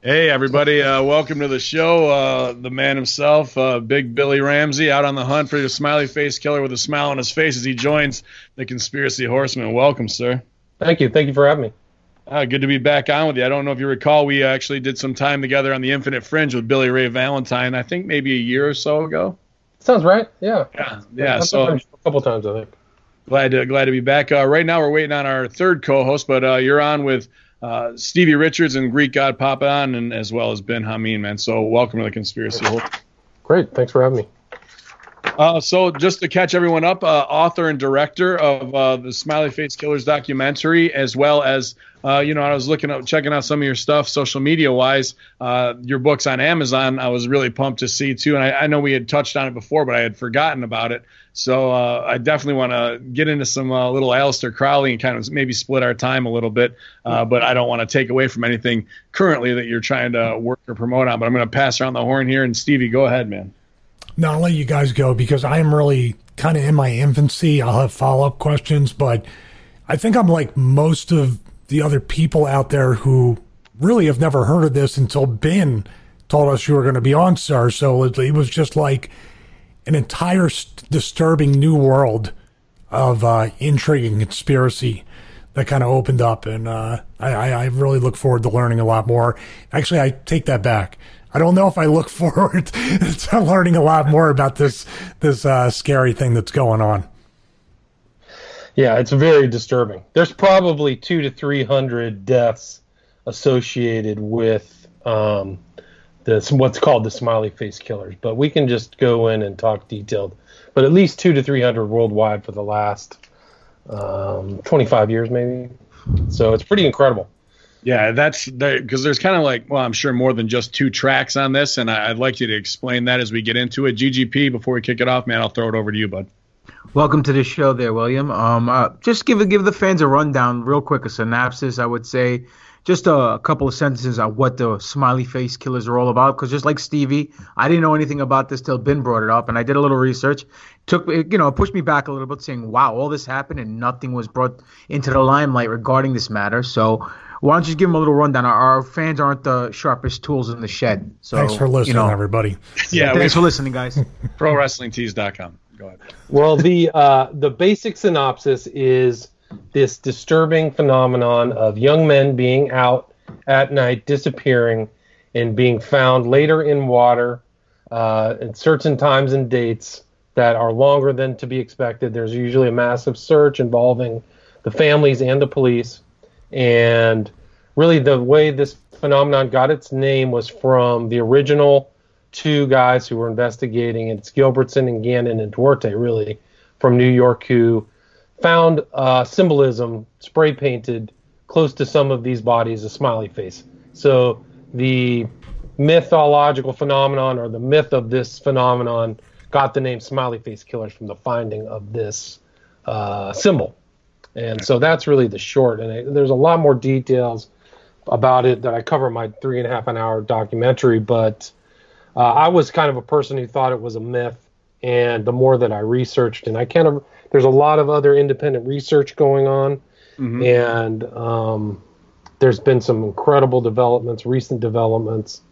Hey, everybody. Uh, welcome to the show. Uh, the man himself, uh, Big Billy Ramsey, out on the hunt for the smiley face killer with a smile on his face as he joins the Conspiracy Horsemen. Welcome, sir. Thank you. Thank you for having me. Uh, good to be back on with you. I don't know if you recall, we actually did some time together on the Infinite Fringe with Billy Ray Valentine, I think maybe a year or so ago. Sounds right. Yeah. Yeah. Yeah. so a couple times, I think. Glad to, glad to be back. Uh, right now, we're waiting on our third co host, but uh, you're on with uh, Stevie Richards and Greek God Papadon, and as well as Ben Hameen, man. So welcome to the Conspiracy. Great, thanks for having me. Uh, so just to catch everyone up, uh, author and director of uh, the Smiley Face Killers documentary, as well as uh, you know, I was looking up, checking out some of your stuff, social media wise. Uh, your books on Amazon, I was really pumped to see too. And I, I, know we had touched on it before, but I had forgotten about it. So uh, I definitely want to get into some uh, little Aleister Crowley and kind of maybe split our time a little bit. Uh, but I don't want to take away from anything currently that you're trying to work or promote on. But I'm going to pass around the horn here. And Stevie, go ahead, man. No, I'll let you guys go because I am really kind of in my infancy. I'll have follow up questions, but I think I'm like most of the other people out there who really have never heard of this until Ben told us you were going to be on, sir. So it, was just like an entire st- disturbing new world of uh, conspiracy that kind of opened up. And uh, I, I really look forward to learning a lot more. Actually, I take that back. I don't know if I look forward to learning a lot more about this this uh, scary thing that's going on. Yeah, it's very disturbing. There's probably two to three hundred deaths associated with um, this what's called the smiley face killers, but we can just go in and talk detailed. But at least two to three hundred worldwide for the last um, 25 years, maybe. So it's pretty incredible. Yeah, that's because there's kind of like, well, I'm sure more than just two tracks on this, and I, would like you to explain that as we get into it. GGP, before we kick it off, man, I'll throw it over to you, bud. Welcome to the show, there, William. Um, uh, just give give the fans a rundown, real quick, a synopsis. I would say, just a, a couple of sentences on what the smiley face killers are all about. Because just like Stevie, I didn't know anything about this till Ben brought it up, and I did a little research. Took you know pushed me back a little bit, saying, "Wow, all this happened and nothing was brought into the limelight regarding this matter." So why don't you just give them a little rundown? Our, our, fans aren't the sharpest tools in the shed. So thanks for listening, you know, everybody. Yeah, thanks for listening, guys. ProWrestlingTees.com. Go ahead. Well, the uh, the basic synopsis is this disturbing phenomenon of young men being out at night, disappearing, and being found later in water uh, at certain times and dates that are longer than to be expected. There's usually a massive search involving the families and the police. And really, the way this phenomenon got its name was from the original two guys who were investigating. It's Gilbertson and Gannon and Duarte, really, from New York, who found uh, symbolism spray painted close to some of these bodies, a smiley face. So the mythological phenomenon or the myth of this phenomenon got the name smiley face killers from the finding of this uh, symbol. And so that's really the short. And it, there's a lot more details about it that I cover in my three and a half an hour documentary. But uh, I was kind of a person who thought it was a myth. And the more that I researched, and I kind of, there's a lot of other independent research going on. Mm-hmm. And um, there's been some incredible developments, recent developments.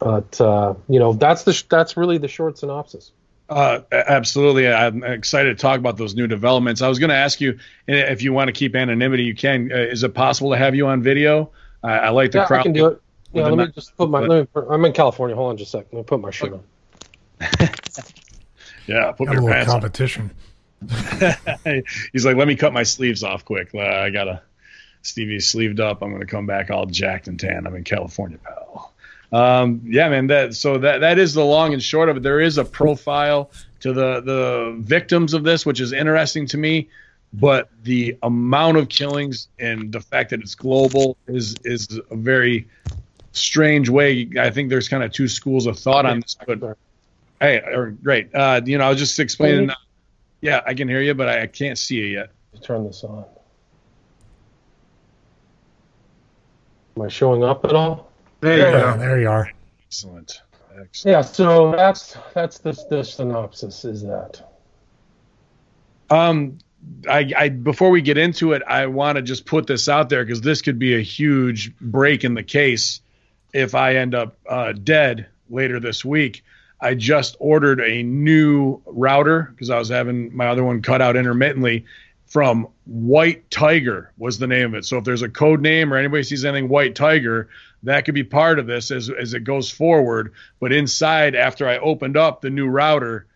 But, uh, you know, that's the, that's really the short synopsis. Uh, absolutely. I'm excited to talk about those new developments. I was going to ask you if you want to keep anonymity, you can. Uh, is it possible to have you on video? I, I like the yeah, crowd. I can do it. Yeah, let me just put my. Let me, I'm in California. Hold on just a second. Let me put my shirt on. yeah, put got a little competition. He's like, let me cut my sleeves off quick. Uh, I gotta. Stevie's sleeved up. I'm gonna come back all jacked and tan. I'm in California, pal um, yeah, man. That so that that is the long and short of it. There is a profile to the the victims of this, which is interesting to me. But the amount of killings and the fact that it's global is is a very strange way. I think there's kind of two schools of thought on this. But hey, great. Uh, you know, I was just explaining. Uh, yeah, I can hear you, but I, I can't see you yet. Turn this on. Am I showing up at all? There you go. There you are. Excellent. Excellent. Yeah. So that's that's the the synopsis. Is that? Um, I, I before we get into it, I want to just put this out there because this could be a huge break in the case. if I end up uh, dead later this week, I just ordered a new router because I was having my other one cut out intermittently from White Tiger was the name of it. So if there's a code name or anybody sees anything White Tiger, that could be part of this as as it goes forward. But inside, after I opened up the new router,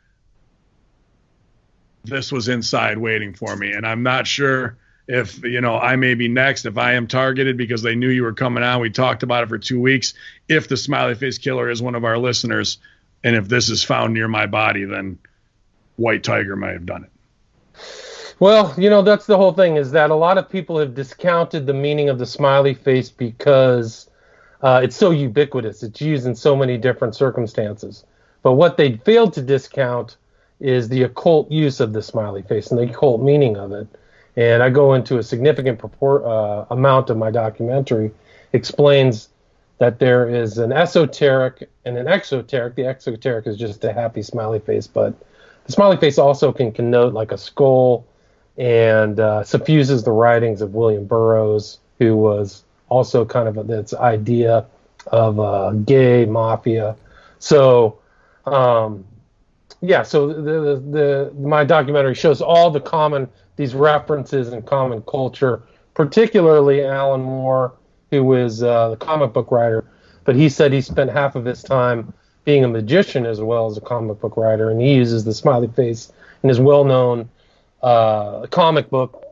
this was inside waiting for me, and I'm not sure if you know I may be next if I am targeted because they knew you were coming on. We talked about it for two weeks. If the smiley face killer is one of our listeners, and if this is found near my body, then White Tiger might have done it. Well, you know that's the whole thing is that a lot of people have discounted the meaning of the smiley face because uh, it's so ubiquitous. It's used in so many different circumstances. But what they failed to discount is the occult use of the smiley face and the occult meaning of it and I go into a significant purport, uh, amount of my documentary explains that there is an esoteric and an exoteric. The exoteric is just a happy smiley face, but the smiley face also can connote like a skull and uh, suffuses the writings of William Burroughs, who was also kind of this idea of a gay mafia. So, um, yeah, so the, the, the my documentary shows all the common these references in common culture, particularly Alan Moore, who is uh, the comic book writer. But he said he spent half of his time being a magician as well as a comic book writer, and he uses the smiley face in his well-known uh, comic book,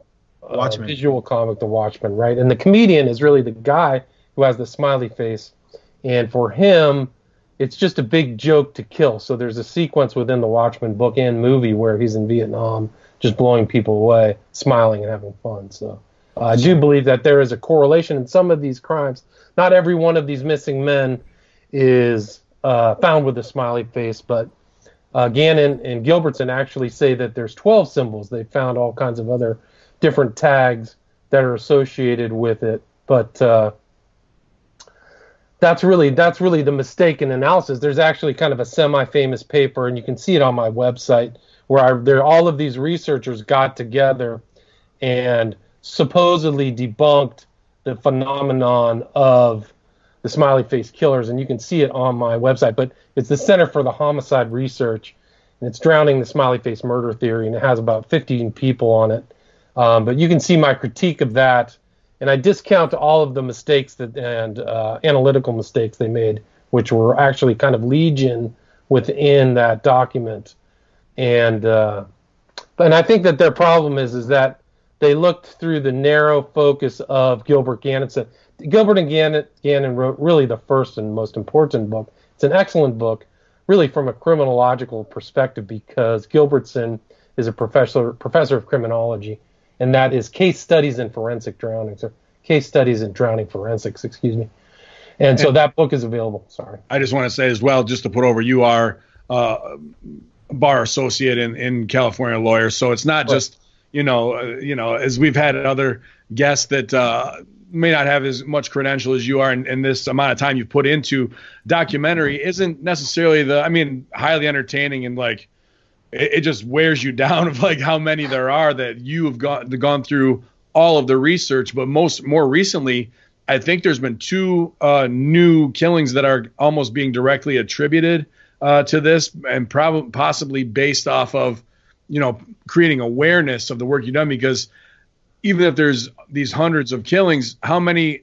uh, visual comic, The Watchmen, right? And the comedian is really the guy who has the smiley face, and for him, it's just a big joke to kill. So there's a sequence within the Watchmen book and movie where he's in Vietnam just blowing people away, smiling and having fun. So uh, I do believe that there is a correlation in some of these crimes. Not every one of these missing men is uh, found with a smiley face, but uh, Gannon and Gilbertson actually say that there's 12 symbols. They found all kinds of other different tags that are associated with it, but uh, that's really that's really the mistaken analysis. There's actually kind of a semi-famous paper, and you can see it on my website where I, there all of these researchers got together and supposedly debunked the phenomenon of the smiley face killers, and you can see it on my website. But it's the Center for the Homicide Research, and it's drowning the smiley face murder theory, and it has about 15 people on it. Um, but you can see my critique of that, and I discount all of the mistakes that and uh, analytical mistakes they made, which were actually kind of legion within that document and uh, and I think that their problem is is that they looked through the narrow focus of Gilbert Gannon. Gilbert and Gannon, Gannon wrote really the first and most important book. It's an excellent book, really from a criminological perspective, because Gilbertson is a professor professor of criminology, and that is case studies in forensic drownings or case studies in drowning forensics. Excuse me. And so that book is available. Sorry. I just want to say as well, just to put over, you are uh, bar associate in, in California lawyer. So it's not right. just, you know, uh, you know, as we've had other guests that uh, may not have as much credential as you are and this amount of time you've put into documentary isn't necessarily the, I mean, highly entertaining and like, it, it just wears you down of like how many there are that you have gone, gone through all of the research, but most more recently, I think there's been two uh, new killings that are almost being directly attributed uh, to this, and probably possibly based off of you know creating awareness of the work you've done. Because even if there's these hundreds of killings, how many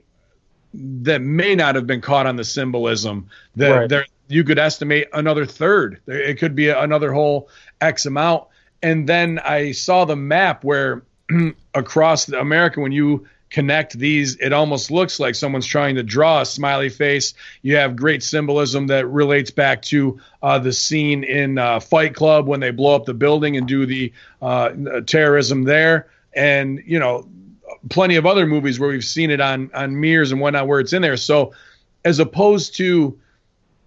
that may not have been caught on the symbolism that right. there you could estimate another third. It could be another whole X amount. And then I saw the map where across America, when you connect these, it almost looks like someone's trying to draw a smiley face. You have great symbolism that relates back to uh, the scene in uh, Fight Club when they blow up the building and do the uh, terrorism there. And, you know, plenty of other movies where we've seen it on, on mirrors and whatnot where it's in there. So as opposed to,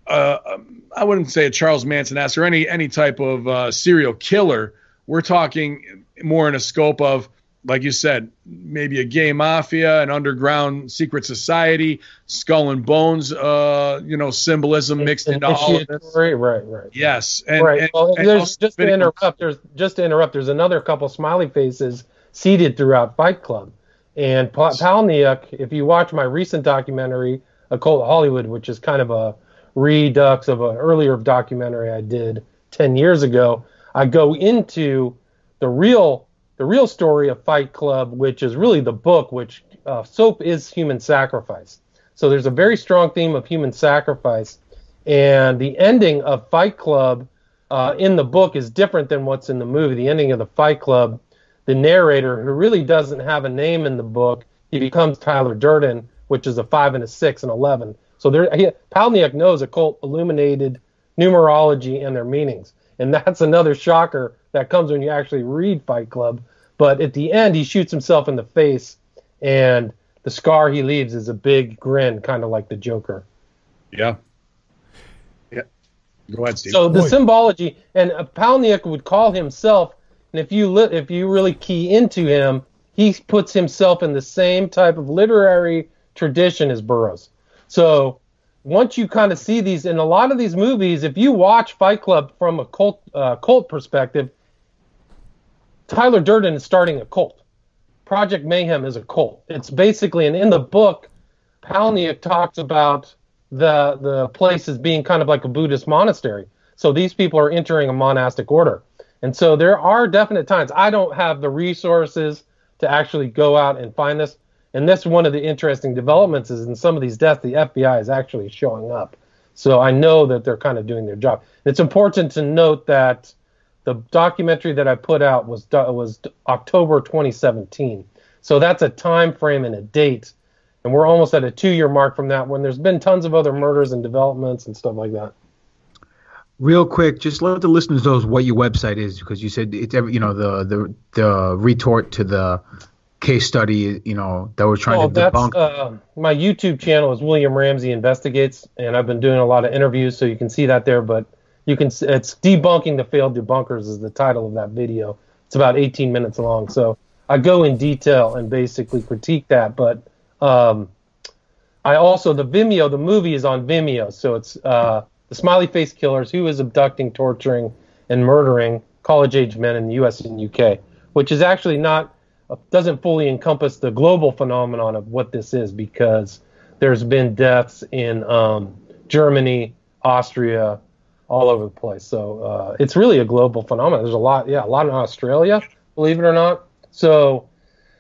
uh, I wouldn't say a Charles Manson ass or any, any type of uh, serial killer, we're talking more in a scope of – like you said, maybe a gay mafia, an underground secret society, skull and bones, uh, you know, symbolism mixed into all of this. Right, right. Yes, and, right. And, well, and there's just to interrupt. There's just to interrupt. There's another couple smiley faces seated throughout Fight Club, and pa- Palahniuk. If you watch my recent documentary Occult Hollywood, which is kind of a redux of an earlier documentary I did 10 years ago, I go into the real the real story of Fight Club, which is really the book, which uh, soap is human sacrifice. So there's a very strong theme of human sacrifice, and the ending of Fight Club uh, in the book is different than what's in the movie. The ending of the Fight Club, the narrator, who really doesn't have a name in the book, he becomes Tyler Durden, which is a five and a six and eleven. So there, he, Palahniuk knows occult illuminated numerology and their meanings, and that's another shocker that comes when you actually read Fight Club. But at the end, he shoots himself in the face, and the scar he leaves is a big grin, kind of like the Joker. Yeah. Yeah. Go ahead, Steve. So the symbology, and Palahniuk would call himself, and if you li- if you really key into him, he puts himself in the same type of literary tradition as Burroughs. So once you kind of see these in a lot of these movies, if you watch Fight Club from a cult uh, cult perspective, Tyler Durden is starting a cult. Project Mayhem is a cult. It's basically, and in the book, Palahniuk talks about the the place as being kind of like a Buddhist monastery. So these people are entering a monastic order. And so there are definite times I don't have the resources to actually go out and find this. And that's one of the interesting developments is in some of these deaths, the FBI is actually showing up. So I know that they're kind of doing their job. It's important to note that the documentary that I put out was was October 2017. So that's a time frame and a date, and we're almost at a two year mark from that. When there's been tons of other murders and developments and stuff like that. Real quick, just let the listeners know what your website is because you said it's every, you know the the the retort to the case study you know that we're trying oh, to that's, debunk. Uh, my YouTube channel is William Ramsey Investigates, and I've been doing a lot of interviews, so you can see that there. But you can it's debunking the failed debunkers is the title of that video. It's about 18 minutes long, so I go in detail and basically critique that. But um, I also the Vimeo, the movie is on Vimeo, so it's uh, the Smiley Face Killers, who is abducting, torturing, and murdering college-age men in the U.S. and UK, which is actually not doesn't fully encompass the global phenomenon of what this is because there's been deaths in um, Germany, Austria, all over the place. So uh, it's really a global phenomenon. There's a lot, yeah, a lot in Australia, believe it or not. So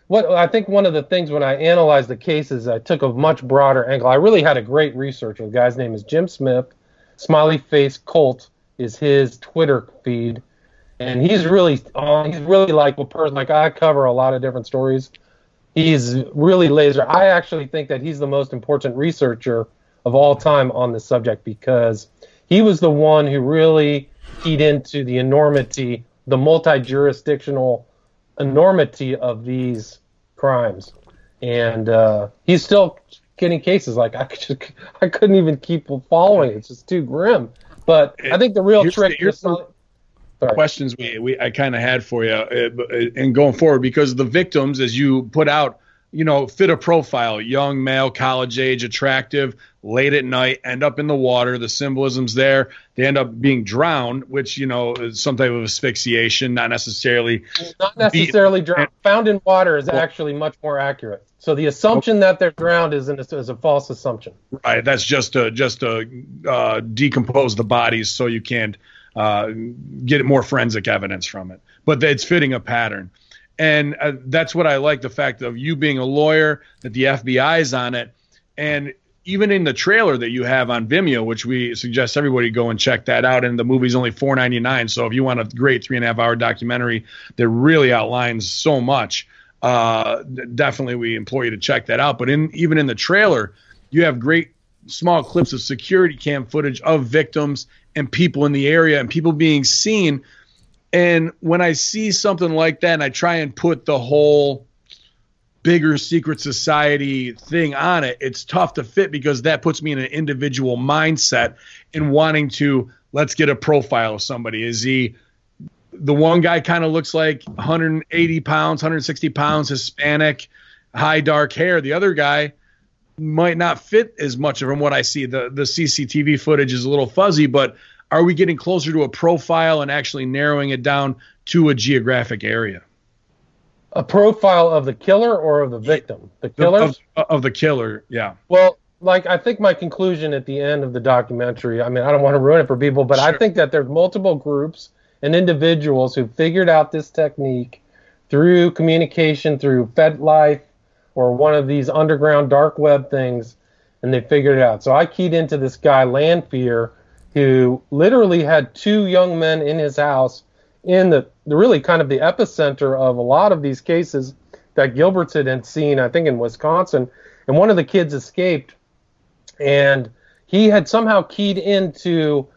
what I think one of the things when I analyzed the cases, I took a much broader angle. I really had a great researcher. The guy's name is Jim Smith. Smiley Face Colt is his Twitter feed, and he's really uh, he's really like a person. Like I cover a lot of different stories. He's really laser. I actually think that he's the most important researcher of all time on this subject because he was the one who really keyed into the enormity, the multi-jurisdictional enormity of these crimes, and uh, he's still getting cases. Like I could just, I couldn't even keep following. It's just too grim. But I think the real here's trick. The, here's questions we, we I kind of had for you, uh, and going forward because the victims, as you put out, you know, fit a profile: young male, college age, attractive, late at night, end up in the water. The symbolism's there. They end up being drowned, which you know is some type of asphyxiation, not necessarily. Not necessarily drowned. Found in water is actually much more accurate. So the assumption that they're drowned is, an, is a false assumption. Right. That's just to just to uh, decompose the bodies so you can't uh, get more forensic evidence from it. But it's fitting a pattern. And uh, that's what I like the fact of you being a lawyer, that the FBI is on it. And even in the trailer that you have on Vimeo, which we suggest everybody go and check that out. And the movie's only four ninety nine. So if you want a great three and a half hour documentary that really outlines so much, uh, definitely we implore you to check that out. But in even in the trailer, you have great small clips of security cam footage of victims and people in the area and people being seen. And when I see something like that, and I try and put the whole bigger secret society thing on it, it's tough to fit because that puts me in an individual mindset in wanting to let's get a profile of somebody. Is he the one guy kind of looks like 180 pounds, 160 pounds, Hispanic, high dark hair. The other guy might not fit as much from what I see. The the CCTV footage is a little fuzzy, but are we getting closer to a profile and actually narrowing it down to a geographic area? A profile of the killer or of the victim? The killer of, of, of the killer, yeah. Well, like I think my conclusion at the end of the documentary. I mean, I don't want to ruin it for people, but I think that there's multiple groups and individuals who figured out this technique through communication through FetLife or one of these underground dark web things, and they figured it out. So I keyed into this guy Landfear, who literally had two young men in his house in the, the really kind of the epicenter of a lot of these cases that Gilbertson had seen, I think in Wisconsin, and one of the kids escaped, and he had somehow keyed into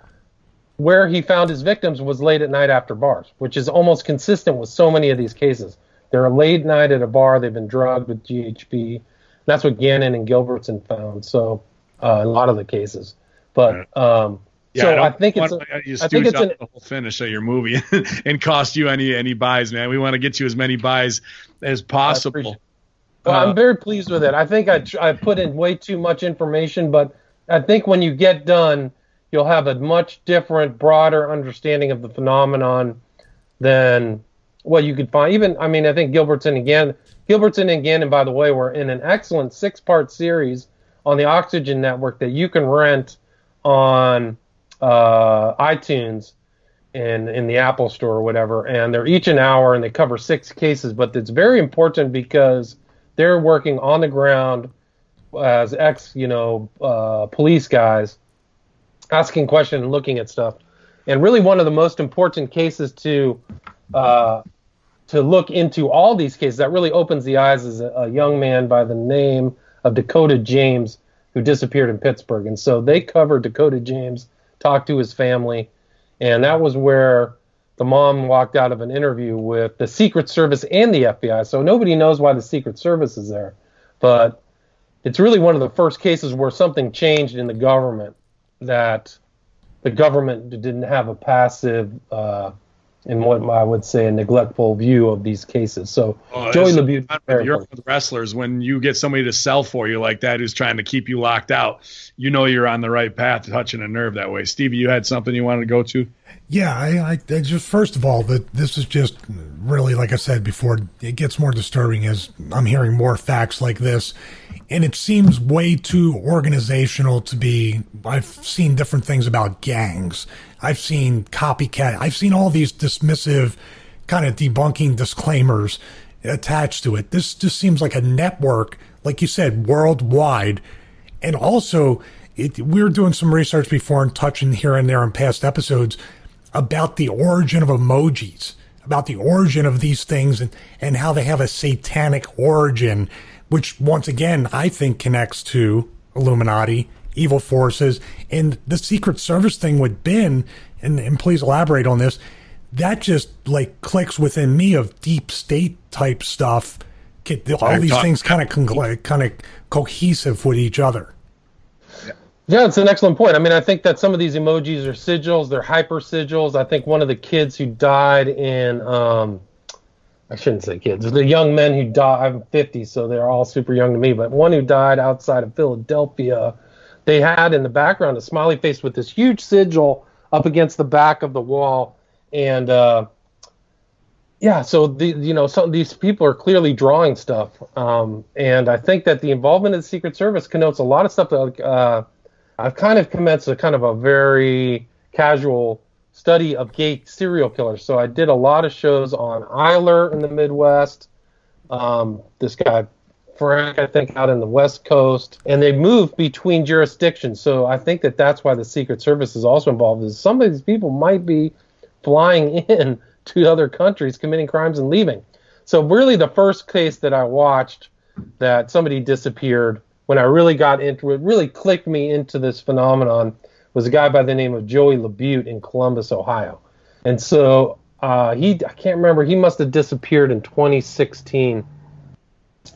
where he found his victims was late at night after bars, which is almost consistent with so many of these cases. They're late night at a bar, they've been drugged with GHB. That's what Gannon and Gilbertson found. So uh, a lot of the cases, but um, so I, don't think it's want a, you I think it's an- the whole finish of your movie and cost you any any buys, man. We want to get you as many buys as possible. Well, Uh, I'm very pleased with it. I think I, tr- I put in way too much information, but I think when you get done, you'll have a much different, broader understanding of the phenomenon than what you could find. Even, I mean, I think Gilbertson again, Gilbertson again, and Gannon, by the way, were in an excellent six-part series on the Oxygen Network that you can rent on uh, iTunes in in the Apple Store or whatever, and they're each an hour and they cover six cases. But it's very important because they're working on the ground as ex, you know, uh, police guys, asking questions and looking at stuff. And really, one of the most important cases to uh, to look into all these cases that really opens the eyes is a, a young man by the name of Dakota James who disappeared in Pittsburgh. And so they covered Dakota James, talked to his family, and that was where the mom walked out of an interview with the Secret Service and the FBI. So nobody knows why the Secret Service is there, but it's really one of the first cases where something changed in the government that the government didn't have a passive, uh, in what I would say, a neglectful view of these cases. So Oh, Joey LaBute, fun very with your important. wrestlers when you get somebody to sell for you like that who's trying to keep you locked out you know you're on the right path touching a nerve that way stevie you had something you wanted to go to Yeah, I, I, just first of all, that this is just really, like I said before, it gets more disturbing as I'm hearing more facts like this, and it seems way too organizational to be. I've seen different things about gangs. I've seen copycat. I've seen all these dismissive, kind of debunking disclaimers attached to it. This just seems like a network, like you said, worldwide and also it, we were doing some research before and touching here and there in past episodes about the origin of emojis about the origin of these things and, and how they have a satanic origin which once again i think connects to illuminati evil forces and the secret service thing with ben and, and please elaborate on this that just like clicks within me of deep state type stuff. Get- all these things kind of kind of cohesive with each other Yeah, it's an excellent point. I mean, I think that some of these emojis are sigils, they're hyper sigils. I think one of the kids who died in, um, I shouldn't say kids, the young men who died, I'm 50, so they're all super young to me, but one who died outside of Philadelphia, they had in the background a smiley face with this huge sigil up against the back of the wall. And, uh, yeah, so the you know some these people are clearly drawing stuff, um, and I think that the involvement of the Secret Service connotes a lot of stuff uh, I've kind of commenced a kind of a very casual study of gay serial killers. So I did a lot of shows on Eyler in the Midwest. Um, this guy Frank, I think, out in the West Coast, and they move between jurisdictions. So I think that that's why the Secret Service is also involved. Is some of these people might be flying in to other countries, committing crimes and leaving. So really, the first case that I watched that somebody disappeared when I really got into it, really clicked me into this phenomenon, was a guy by the name of Joey Labute in Columbus, Ohio. And so uh, he, I can't remember, he must have disappeared in 2016.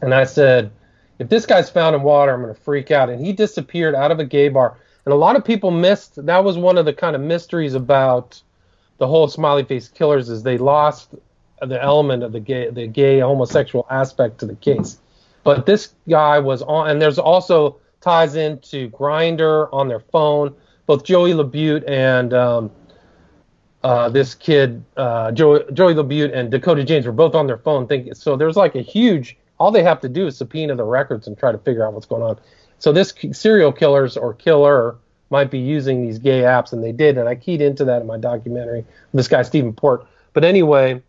And I said, if this guy's found in water, I'm going to freak out. And he disappeared out of a gay bar. And a lot of people missed, that was one of the kind of mysteries about the whole smiley face killers is they lost the element of the gay, the gay homosexual aspect to the case. But this guy was on, and there's also ties into Grindr on their phone. Both Joey Labute and um, uh, this kid, uh, Joey, Joey Labute and Dakota James were both on their phone. Thinking, so there's like a huge. All they have to do is subpoena the records and try to figure out what's going on. So this serial killers or killer might be using these gay apps, and they did. And I keyed into that in my documentary. This guy Stephen Port. But anyway,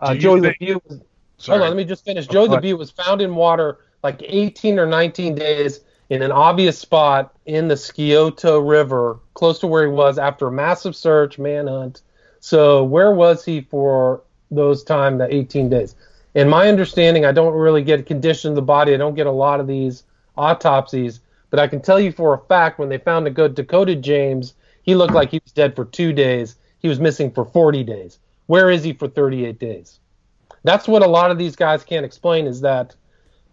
uh, Joey think, LeBeau. Was, hold on, let me just finish. Joey LeBeau was found in water like 18 or 19 days in an obvious spot in the Scioto River, close to where he was after a massive search, manhunt. So where was he for those time, the 18 days? In my understanding, I don't really get condition of the body. I don't get a lot of these autopsies, but I can tell you for a fact when they found the good Dakota James, he looked like he was dead for two days. He was missing for 40 days. Where is he for 38 days? That's what a lot of these guys can't explain is that,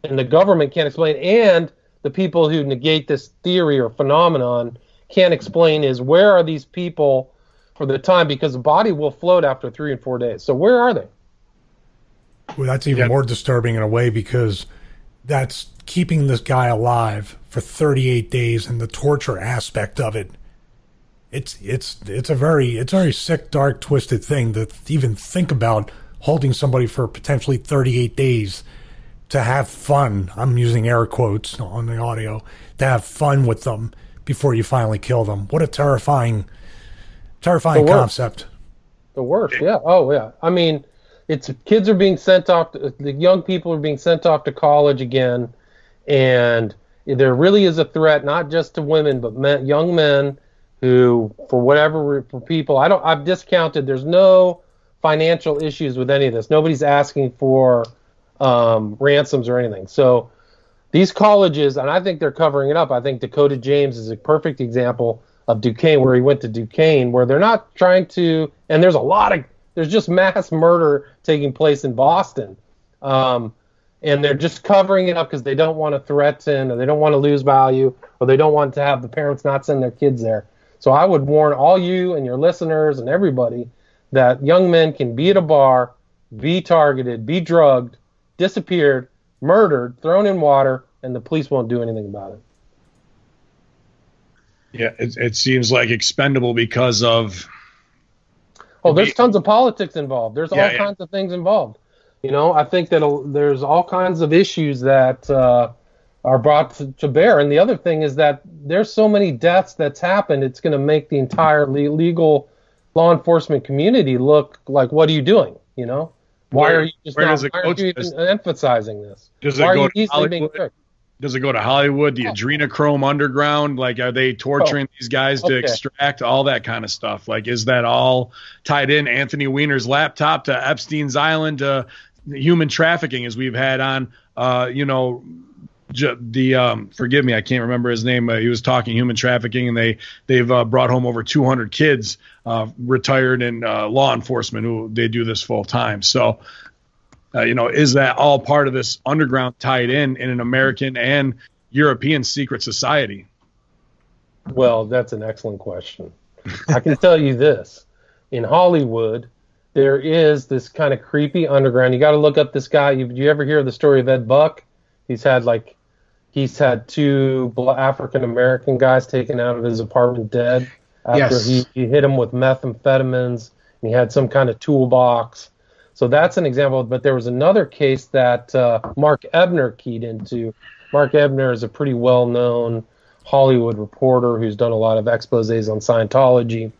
and the government can't explain, and the people who negate this theory or phenomenon can't explain is where are these people for the time because the body will float after three and four days. So where are they? Well, that's even more disturbing in a way because that's keeping this guy alive for 38 days and the torture aspect of it. It's it's it's a very it's a very sick, dark, twisted thing to even think about holding somebody for potentially 38 days to have fun. I'm using air quotes on the audio to have fun with them before you finally kill them. What a terrifying, terrifying the concept. The worst, yeah. Oh, yeah. I mean, it's kids are being sent off. To, the young people are being sent off to college again, and there really is a threat not just to women but men, young men who, for whatever for people, I don't. I've discounted. There's no financial issues with any of this. Nobody's asking for um, ransoms or anything. So these colleges, and I think they're covering it up. I think Dakota James is a perfect example of Duquesne, where he went to Duquesne, where they're not trying to, and there's a lot of, there's just mass murder taking place in Boston. Um, and they're just covering it up because they don't want to threaten or they don't want to lose value or they don't want to have the parents not send their kids there. So I would warn all you and your listeners and everybody that young men can be at a bar, be targeted, be drugged, disappeared, murdered, thrown in water, and the police won't do anything about it. Yeah, it, it seems like expendable because of. Oh, there's tons of politics involved. There's yeah, all yeah. kinds of things involved. You know, I think that there's all kinds of issues that uh, are brought to, to, bear. And the other thing is that there's so many deaths that's happened, it's going to make the entire legal law enforcement community look like, what are you doing? You know? Why where, are you just not, why are you even emphasizing this? Does it why go to Hollywood? Does it go to Hollywood? The oh. adrenochrome underground? Like, are they torturing oh. these guys to okay. extract all that kind of stuff? Like, is that all tied in? Anthony Weiner's laptop to Epstein's Island to human trafficking, as we've had on, uh, you know, the um, forgive me, I can't remember his name. Uh, he was talking human trafficking, and they they've uh, brought home over 200 kids, uh, retired in uh, law enforcement, who they do this full time. So, uh, you know, is that all part of this underground tied in in an American and European secret society? Well, that's an excellent question. I can tell you this: in Hollywood, there is this kind of creepy underground. You got to look up this guy. You ever hear the story of Ed Buck? He's had like He's had two African American guys taken out of his apartment dead after yes. he, he hit him with methamphetamines. And he had some kind of toolbox. So that's an example. But there was another case that uh, Mark Ebner keyed into. Mark Ebner is a pretty well known Hollywood reporter who's done a lot of exposes on Scientology.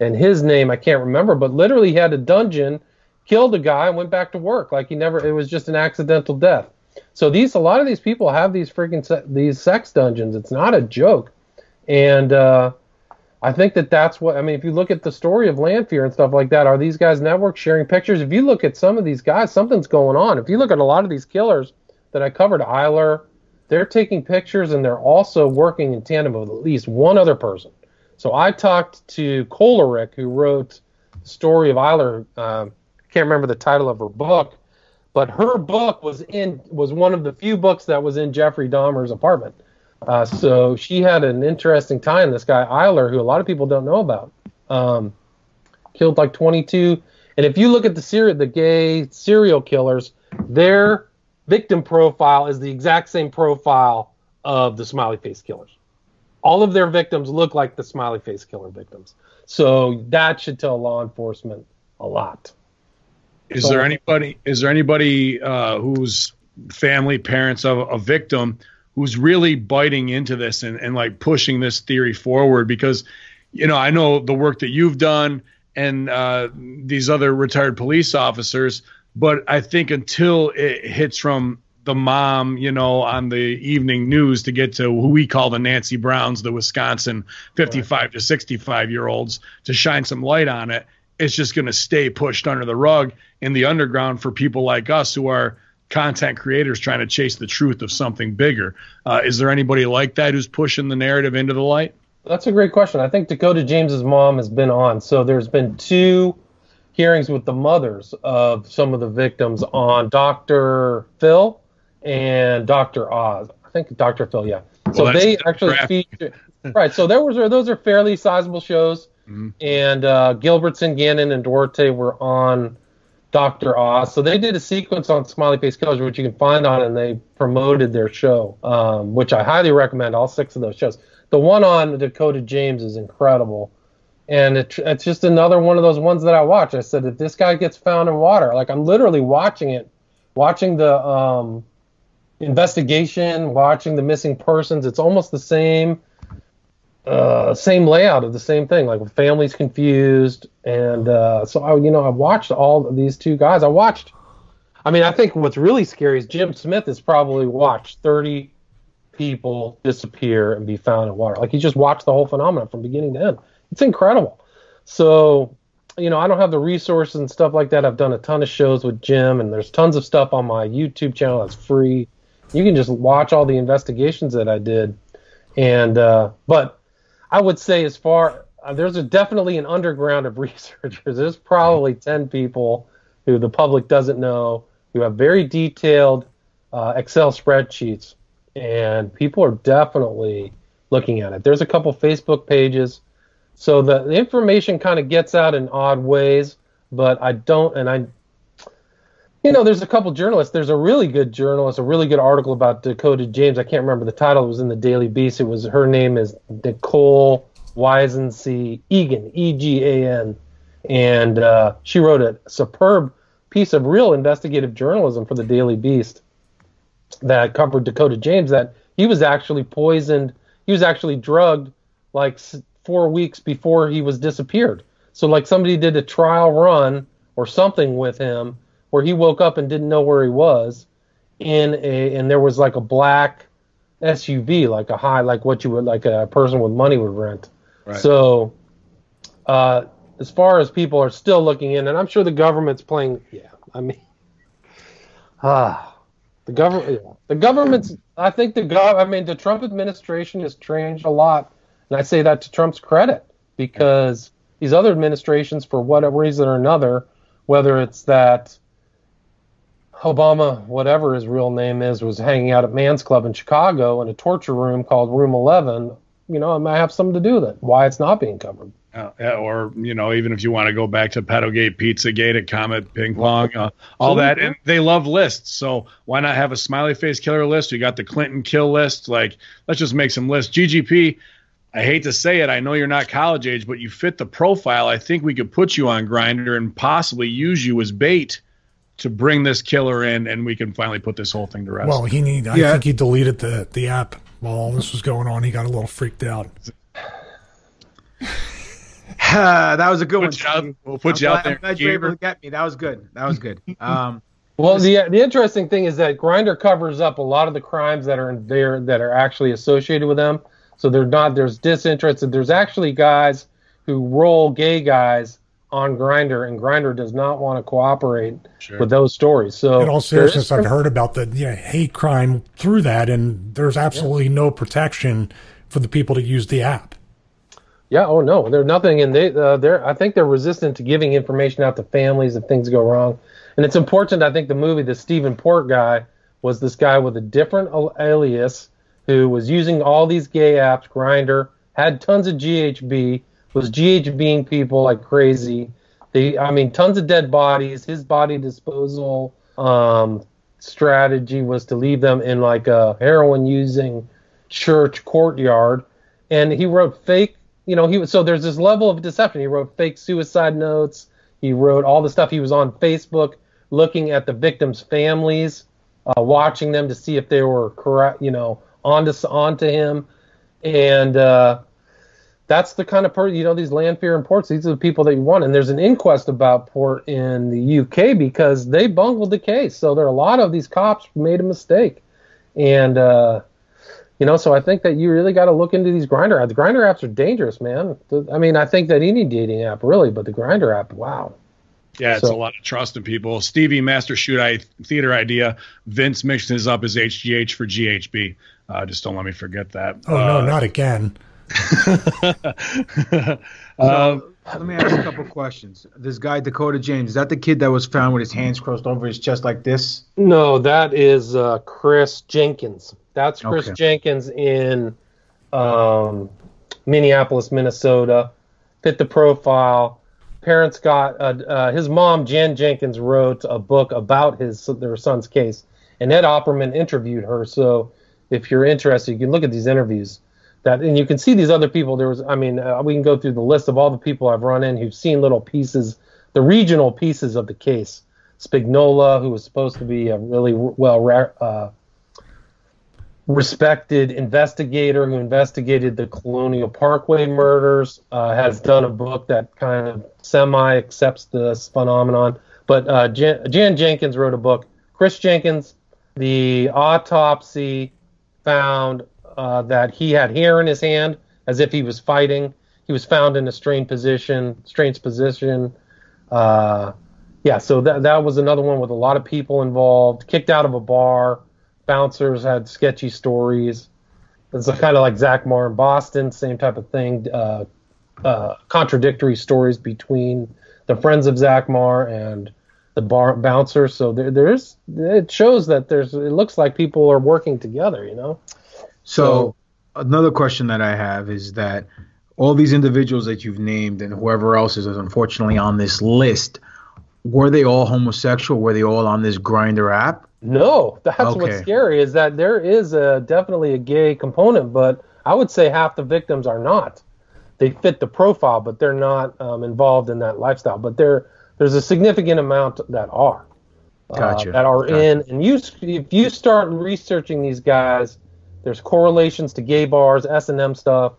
And his name, I can't remember, but literally he had a dungeon, killed a guy, and went back to work. Like he never, it was just an accidental death. So these a lot of these people have these freaking se- these sex dungeons. It's not a joke, and uh, I think that that's what I mean. If you look at the story of Lanphier and stuff like that, are these guys network sharing pictures? If you look at some of these guys, something's going on. If you look at a lot of these killers that I covered, Eyler, they're taking pictures and they're also working in tandem with at least one other person. So I talked to Kolarik, who wrote the story of Eyler. Uh, I can't remember the title of her book but her book was in was one of the few books that was in Jeffrey Dahmer's apartment. Uh, so she had an interesting time. This guy Eyler, who a lot of people don't know about, um, killed like 22. And if you look at the serial, the gay serial killers, their victim profile is the exact same profile of the smiley face killers. All of their victims look like the smiley face killer victims. So that should tell law enforcement a lot. Is there anybody? Is there anybody uh, whose family, parents of a victim who's really biting into this and, and like pushing this theory forward because you know I know the work that you've done and uh, these other retired police officers, but I think until it hits from the mom, you know, on the evening news to get to who we call the Nancy Browns, the Wisconsin 55 right. to 65 year olds, to shine some light on it. It's just going to stay pushed under the rug in the underground for people like us who are content creators trying to chase the truth of something bigger. Uh, is there anybody like that who's pushing the narrative into the light? That's a great question. I think Dakota James's mom has been on. So there's been two hearings with the mothers of some of the victims on Dr. Phil and Dr. Oz. I think Dr. Phil, yeah. So they actually feature right. So there was those are fairly sizable shows, mm-hmm. and uh, Gilbertson, Gannon, and Duarte were on Dr. Oz. So they did a sequence on Smiley Face Killers, which you can find on, and they promoted their show, um, which I highly recommend. All six of those shows. The one on Dakota James is incredible, and it, it's just another one of those ones that I watch. I said if this guy gets found in water, like I'm literally watching it, watching the um, investigation, watching the missing persons. It's almost the same uh, same layout of the same thing, like families confused. And uh, so I, you know, I watched all these two guys. I watched. I mean, I think what's really scary is Jim Smith has probably watched 30 people disappear and be found in water. Like he just watched the whole phenomenon from beginning to end. It's incredible. So, you know, I don't have the resources and stuff like that. I've done a ton of shows with Jim, and there's tons of stuff on my YouTube channel that's free. You can just watch all the investigations that I did. And, uh, but I would say as far uh, there's a, definitely an underground of researchers. There's probably ten people who the public doesn't know who have very detailed uh, Excel spreadsheets, and people are definitely looking at it. There's a couple Facebook pages, so the, the information kind of gets out in odd ways, but I don't, and I you know, there's a couple journalists. There's a really good journalist, a really good article about Dakota James. I can't remember the title. It was in the Daily Beast. It was her name is Nicole Weisensee Egan, E G A N, and uh, she wrote a superb piece of real investigative journalism for the Daily Beast that covered Dakota James. That he was actually poisoned. He was actually drugged like four weeks before he was disappeared. So like somebody did a trial run or something with him where he woke up and didn't know where he was in a and there was like a black SUV, like a high, like what you would like a person with money would rent. Right. So, uh, as far as people are still looking in, and I'm sure the government's playing. Yeah, I mean, ah, the government. Yeah. The government's. I think the gov. I mean, the Trump administration has changed a lot, and I say that to Trump's credit because these other administrations, for whatever reason or another, whether it's that Obama, whatever his real name is, was hanging out at Man's Club in Chicago in a torture room called Room 11, you know, it might have something to do with it. Why it's not being covered. Uh, or you know, even if you want to go back to Pedogate, Pizzagate, at Comet Ping Pong, uh, all that, and they love lists. So why not have a smiley face killer list? You got the Clinton kill list. Like, let's just make some lists. GGP. I hate to say it. I know you're not college age, but you fit the profile. I think we could put you on Grindr and possibly use you as bait to bring this killer in, and we can finally put this whole thing to rest. Well, he need. I yeah. think he deleted the the app while all this was going on. He got a little freaked out. that was a good put one. Out, we'll put I'm you glad, out there. I'm glad you were able to get me. That was good. That was good. Um, well, the the interesting thing is that Grindr covers up a lot of the crimes that are in there that are actually associated with them. So they're not. There's disinterested. There's actually guys who roll gay guys on Grindr, and Grindr does not want to cooperate sure. with those stories. So, in all seriousness, I've heard about the yeah, hate crime through that, and there's absolutely yeah. no protection for the people to use the app. Yeah. Oh no, there's nothing, and they uh, they're I think they're resistant to giving information out to families if things go wrong. And it's important. I think the movie, the Stephen Port guy, was this guy with a different alias who was using all these gay apps, Grindr, had tons of GHB was GHBing people like crazy. They, I mean, tons of dead bodies. His body disposal um, strategy was to leave them in like a heroin using church courtyard, and he wrote fake. You know, he was so there's this level of deception. He wrote fake suicide notes. He wrote all the stuff. He was on Facebook looking at the victims' families, uh, watching them to see if they were correct. You know, onto onto him, and uh, that's the kind of person you know these Lanfear and Ports. These are the people that you want. And there's an inquest about Port in the UK because they bungled the case. So there are a lot of these cops made a mistake, and uh, you know, so I think that you really got to look into these Grindr apps. The Grindr apps are dangerous, man. I mean, I think that any dating app really, but the Grindr app, wow. Yeah, it's so, a lot of trust in people. Stevie Master Shoot I theater idea. Vince mixes up his HGH for GHB. Uh, just don't let me forget that. Oh uh, no, not again. uh, let me ask a couple questions. This guy Dakota James is that the kid that was found with his hands crossed over his chest like this? No, that is uh, Chris Jenkins. That's Chris okay. Jenkins in um, Minneapolis, Minnesota. Fit the profile. Parents got uh, uh, his mom, Jan Jenkins, wrote a book about his their son's case, and Ed Opperman interviewed her. So if you're interested, you can look at these interviews. That and you can see these other people. There was, I mean, uh, we can go through the list of all the people I've run in who've seen little pieces, the regional pieces of the case. Spignola, who was supposed to be a really well uh, respected investigator who investigated the Colonial Parkway murders, uh, has done a book that kind of semi accepts this phenomenon. But uh, Jan, Jan, Jenkins wrote a book. Chris Jenkins, the autopsy found uh, that he had hair in his hand as if he was fighting. He was found in a strange position, strange position. Uh, yeah, so that that was another one with a lot of people involved. Kicked out of a bar bouncers had sketchy stories. It's kind of like Zach Marr in Boston, same type of thing. Uh, uh, contradictory stories between the friends of Zach Marr and the bar bouncer. So there, there's it shows that there's it looks like people are working together. You know. So, so another question that I have is that all these individuals that you've named and whoever else is unfortunately on this list, were they all homosexual? Were they all on this Grindr app? No, that's okay. what's scary is that there is a, definitely a gay component, but I would say half the victims are not. They fit the profile, but they're not um, involved in that lifestyle. But there, there's a significant amount that are. Uh, gotcha. that are gotcha. in, and you if you start researching these guys, there's correlations to gay bars, S and M stuff.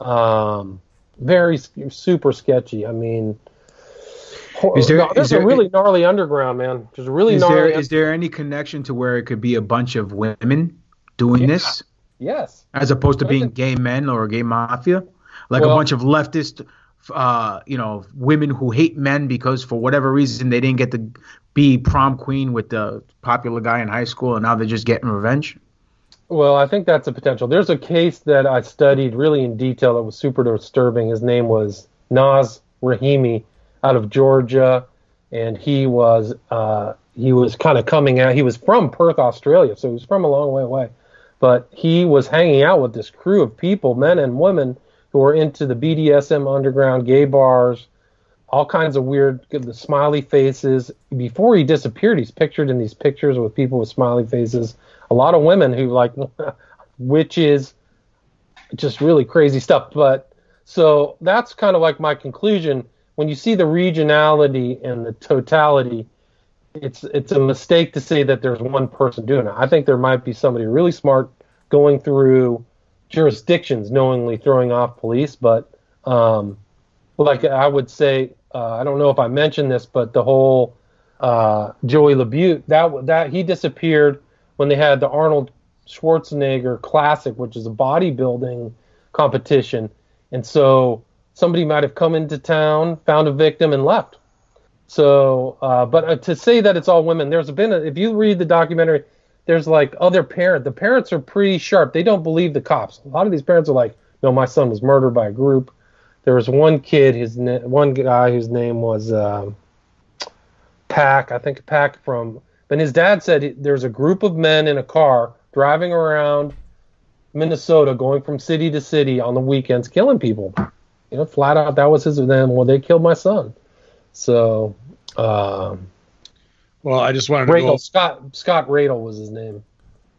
Um, very super sketchy. I mean, is there, there's is there, a really gnarly underground, man. There's a really is gnarly. There, is there any connection to where it could be a bunch of women doing yeah. this? Yes. As opposed to being gay men or gay mafia, like well, a bunch of leftist, uh, you know, women who hate men because for whatever reason they didn't get to be prom queen with the popular guy in high school, and now they're just getting revenge. Well, I think that's a potential. There's a case that I studied really in detail that was super disturbing. His name was Naz Rahimi out of Georgia, and he was uh, he was kind of coming out. He was from Perth, Australia, so he was from a long way away. But he was hanging out with this crew of people, men and women, who were into the BDSM underground gay bars, all kinds of weird, the smiley faces. Before he disappeared, he's pictured in these pictures with people with smiley faces. A lot of women who like witches, just really crazy stuff. But so that's kind of like my conclusion when you see the regionality and the totality, it's it's a mistake to say that there's one person doing it. I think there might be somebody really smart going through jurisdictions, knowingly throwing off police. But um, like I would say, uh, I don't know if I mentioned this, but the whole uh, Joey Labute that that he disappeared when they had the Arnold Schwarzenegger Classic, which is a bodybuilding competition, and so somebody might have come into town, found a victim, and left. So, uh, but uh, to say that it's all women, there's been, a, if you read the documentary, there's like other parents. The parents are pretty sharp. They don't believe the cops. A lot of these parents are like, no, my son was murdered by a group. There was one kid, his one guy whose name was uh, Pack, I think Pack from. But his dad said there's a group of men in a car driving around Minnesota, going from city to city on the weekends, killing people you know, flat out that was his. Then well, they killed my son. So, um, well, I just wanted to Radel, go, Scott Scott Radel was his name.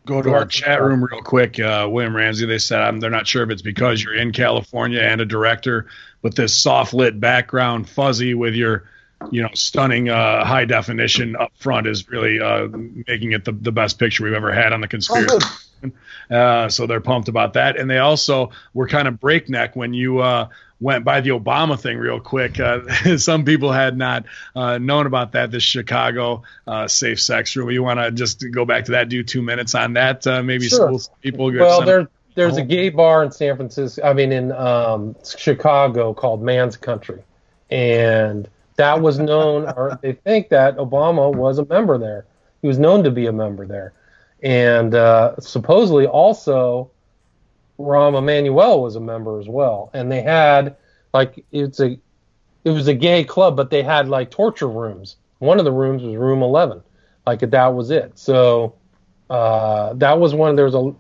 Go to our chat room real quick. Uh, William Ramsey, they said um, they're not sure if it's because you're in California and a director, but this soft lit background, fuzzy with your you know, stunning uh, high definition up front is really uh, making it the, the best picture we've ever had on the conspiracy. Oh, Uh, so they're pumped about that, and they also were kind of breakneck when you uh, went by the Obama thing real quick. Uh, some people had not uh, known about that. This Chicago uh, safe sex room. You want to just go back to that? Do two minutes on that? Uh, maybe Sure. school people. Well, some- there, there's Oh. a gay bar in San Francisco. I mean, in um, Chicago called Man's Country, and that was known, or they think that Obama was a member there. He was known to be a member there, and uh, supposedly also Rahm Emanuel was a member as well. And they had like it's a it was a gay club, but they had like torture rooms. One of the rooms was room eleven, like that was it. So uh, that was one. There was a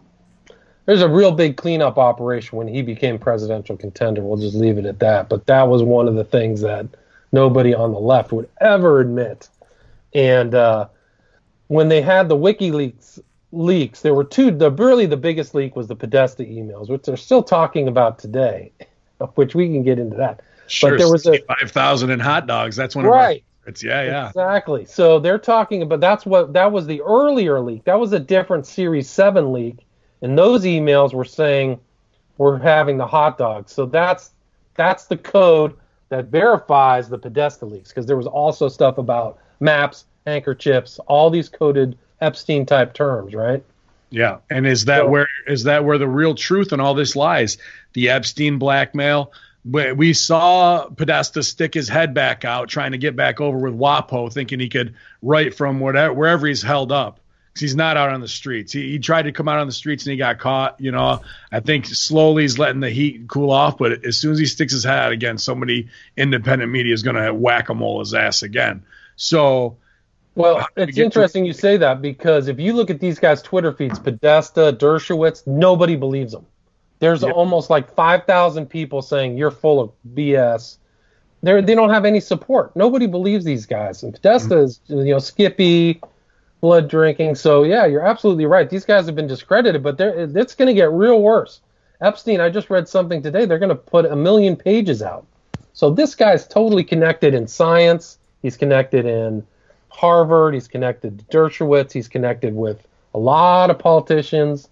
there's a real big cleanup operation when he became presidential contender. We'll just leave it at that. But that was one of the things that nobody on the left would ever admit. And uh, when they had the WikiLeaks leaks, there were two. The really the biggest leak was the Podesta emails, which they're still talking about today. Which we can get into that. sure, but there was a- five thousand in hot dogs. That's one of Right. favorites. Yeah, yeah. Exactly. So they're talking about that's what that was the earlier leak. That was a different Series 7 leak. And those emails were saying we're having the hot dogs. So that's that's the code that verifies the Podesta leaks because there was also stuff about maps, anchor chips, all these coded Epstein type terms, right? Yeah, and is that So- where is that where the real truth and all this lies? The Epstein blackmail. We we saw Podesta stick his head back out, trying to get back over with WAPO, thinking he could write from whatever wherever he's held up. He's not out on the streets. He, he tried to come out on the streets and he got caught. You know, I think slowly he's letting the heat cool off. But as soon as he sticks his head out again, somebody independent media is going to whack a mole his ass again. So Well, do we it's get to- interesting you say that because if you look at these guys' Twitter feeds, Podesta, Dershowitz, nobody believes them. There's Yeah. almost like 5,000 people saying you're full of BS. They're, they don't have any support. Nobody believes these guys. And Podesta mm-hmm. is, you know, Skippy, blood drinking. So, yeah, you're absolutely right. These guys have been discredited, but they're, it's going to get real worse. Epstein, I just read something today. They're going to put a million pages out. So this guy's totally connected in science. He's connected in Harvard. He's connected to Dershowitz. He's connected with a lot of politicians.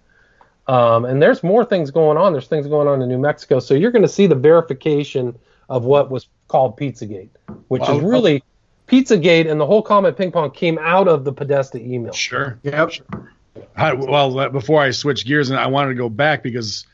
Um, and there's more things going on. There's things going on in New Mexico. So you're going to see the verification of what was called Pizzagate, which is really Pizzagate and the whole Comet Ping Pong came out of the Podesta email. sure, Yep. Hi, well, uh, before I switch gears, and I wanted to go back because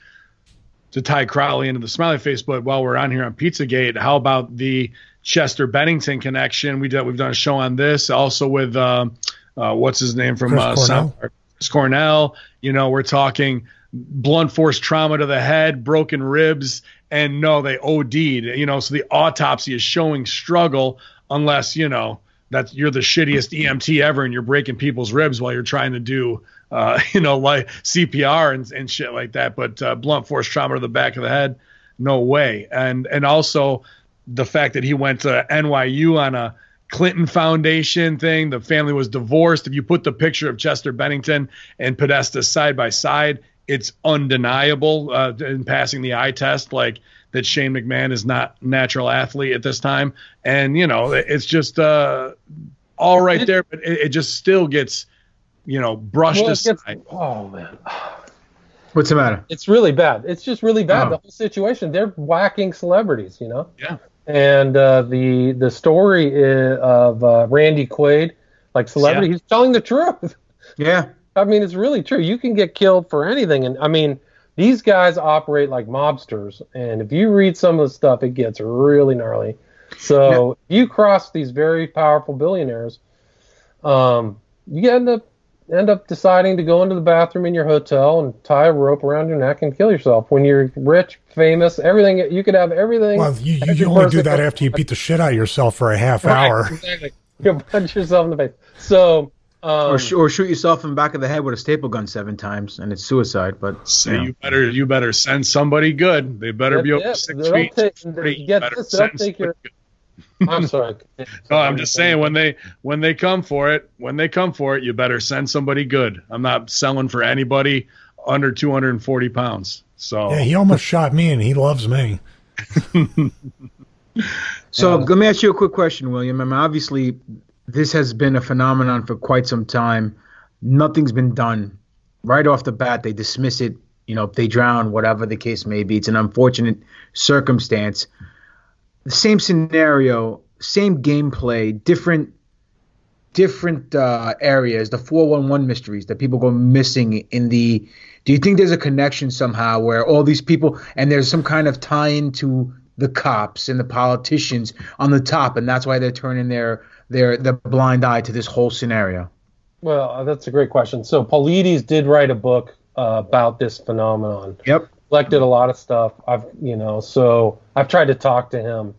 to tie Crowley into the smiley face, but while we're on here on Pizzagate, how about the Chester Bennington connection? We did, we've done a show on this, also with um, uh, what's his name from Chris uh, Cornell. South Chris Cornell. You know, we're talking blunt force trauma to the head, broken ribs, and no, they OD'd. You know, so the autopsy is showing struggle, unless you know that you're the shittiest EMT ever and you're breaking people's ribs while you're trying to do, uh, you know, like CPR and, and shit like that. But uh, blunt force trauma to the back of the head, no way. And and also the fact that he went to NYU on a Clinton Foundation thing. The family was divorced. If you put the picture of Chester Bennington and Podesta side by side, it's undeniable uh, in passing the eye test. Like that Shane McMahon is not natural athlete at this time, and you know it's just uh, all right there, but it, it just still gets you know brushed Well, it gets- aside. oh man, What's the matter? it's really bad. It's just really bad. Oh. The whole situation. They're whacking celebrities, you know. Yeah. And uh, the the story of uh, Randy Quaid, like celebrity, Yeah. he's telling the truth. Yeah. I mean, it's really true. You can get killed for anything, and I mean, these guys operate like mobsters. And if you read some of the stuff, it gets really gnarly. So if you cross these very powerful billionaires, um, you end up end up deciding to go into the bathroom in your hotel and tie a rope around your neck and kill yourself. When you're rich, famous, everything you could have everything. Well, you, you, you only do that after you beat the shit out of yourself for a half Right, hour. Exactly. You punch yourself in the face. So. Um, Or, sh- or shoot yourself in the back of the head with a staple gun seven times, and it's suicide. But So you know. you better you better send somebody good. They better be That's over it. six They'll feet. take- Somebody get better this, they'll send take your- good. I'm sorry. No, I'm just saying when they when they come for it, when they come for it, you better send somebody good. I'm not selling for anybody under 240 pounds. So Yeah, he almost shot me, and he loves me. So uh, let me ask you a quick question, William. I mean, obviously, this has been a phenomenon for quite some time. Nothing's been done. Right off the bat, they dismiss it. You know, they drown, whatever the case may be. It's an unfortunate circumstance. The same scenario, same gameplay, different different uh, areas, the 411 mysteries that people go missing in the. Do you think there's a connection somehow where all these people and there's some kind of tie into the cops and the politicians on the top, and that's why they're turning their their the blind eye to this whole scenario? Well, uh, that's a great question. So Paulides did write a book uh, about this phenomenon. Yep. Collected a lot of stuff. I've you know, so I've tried to talk to him.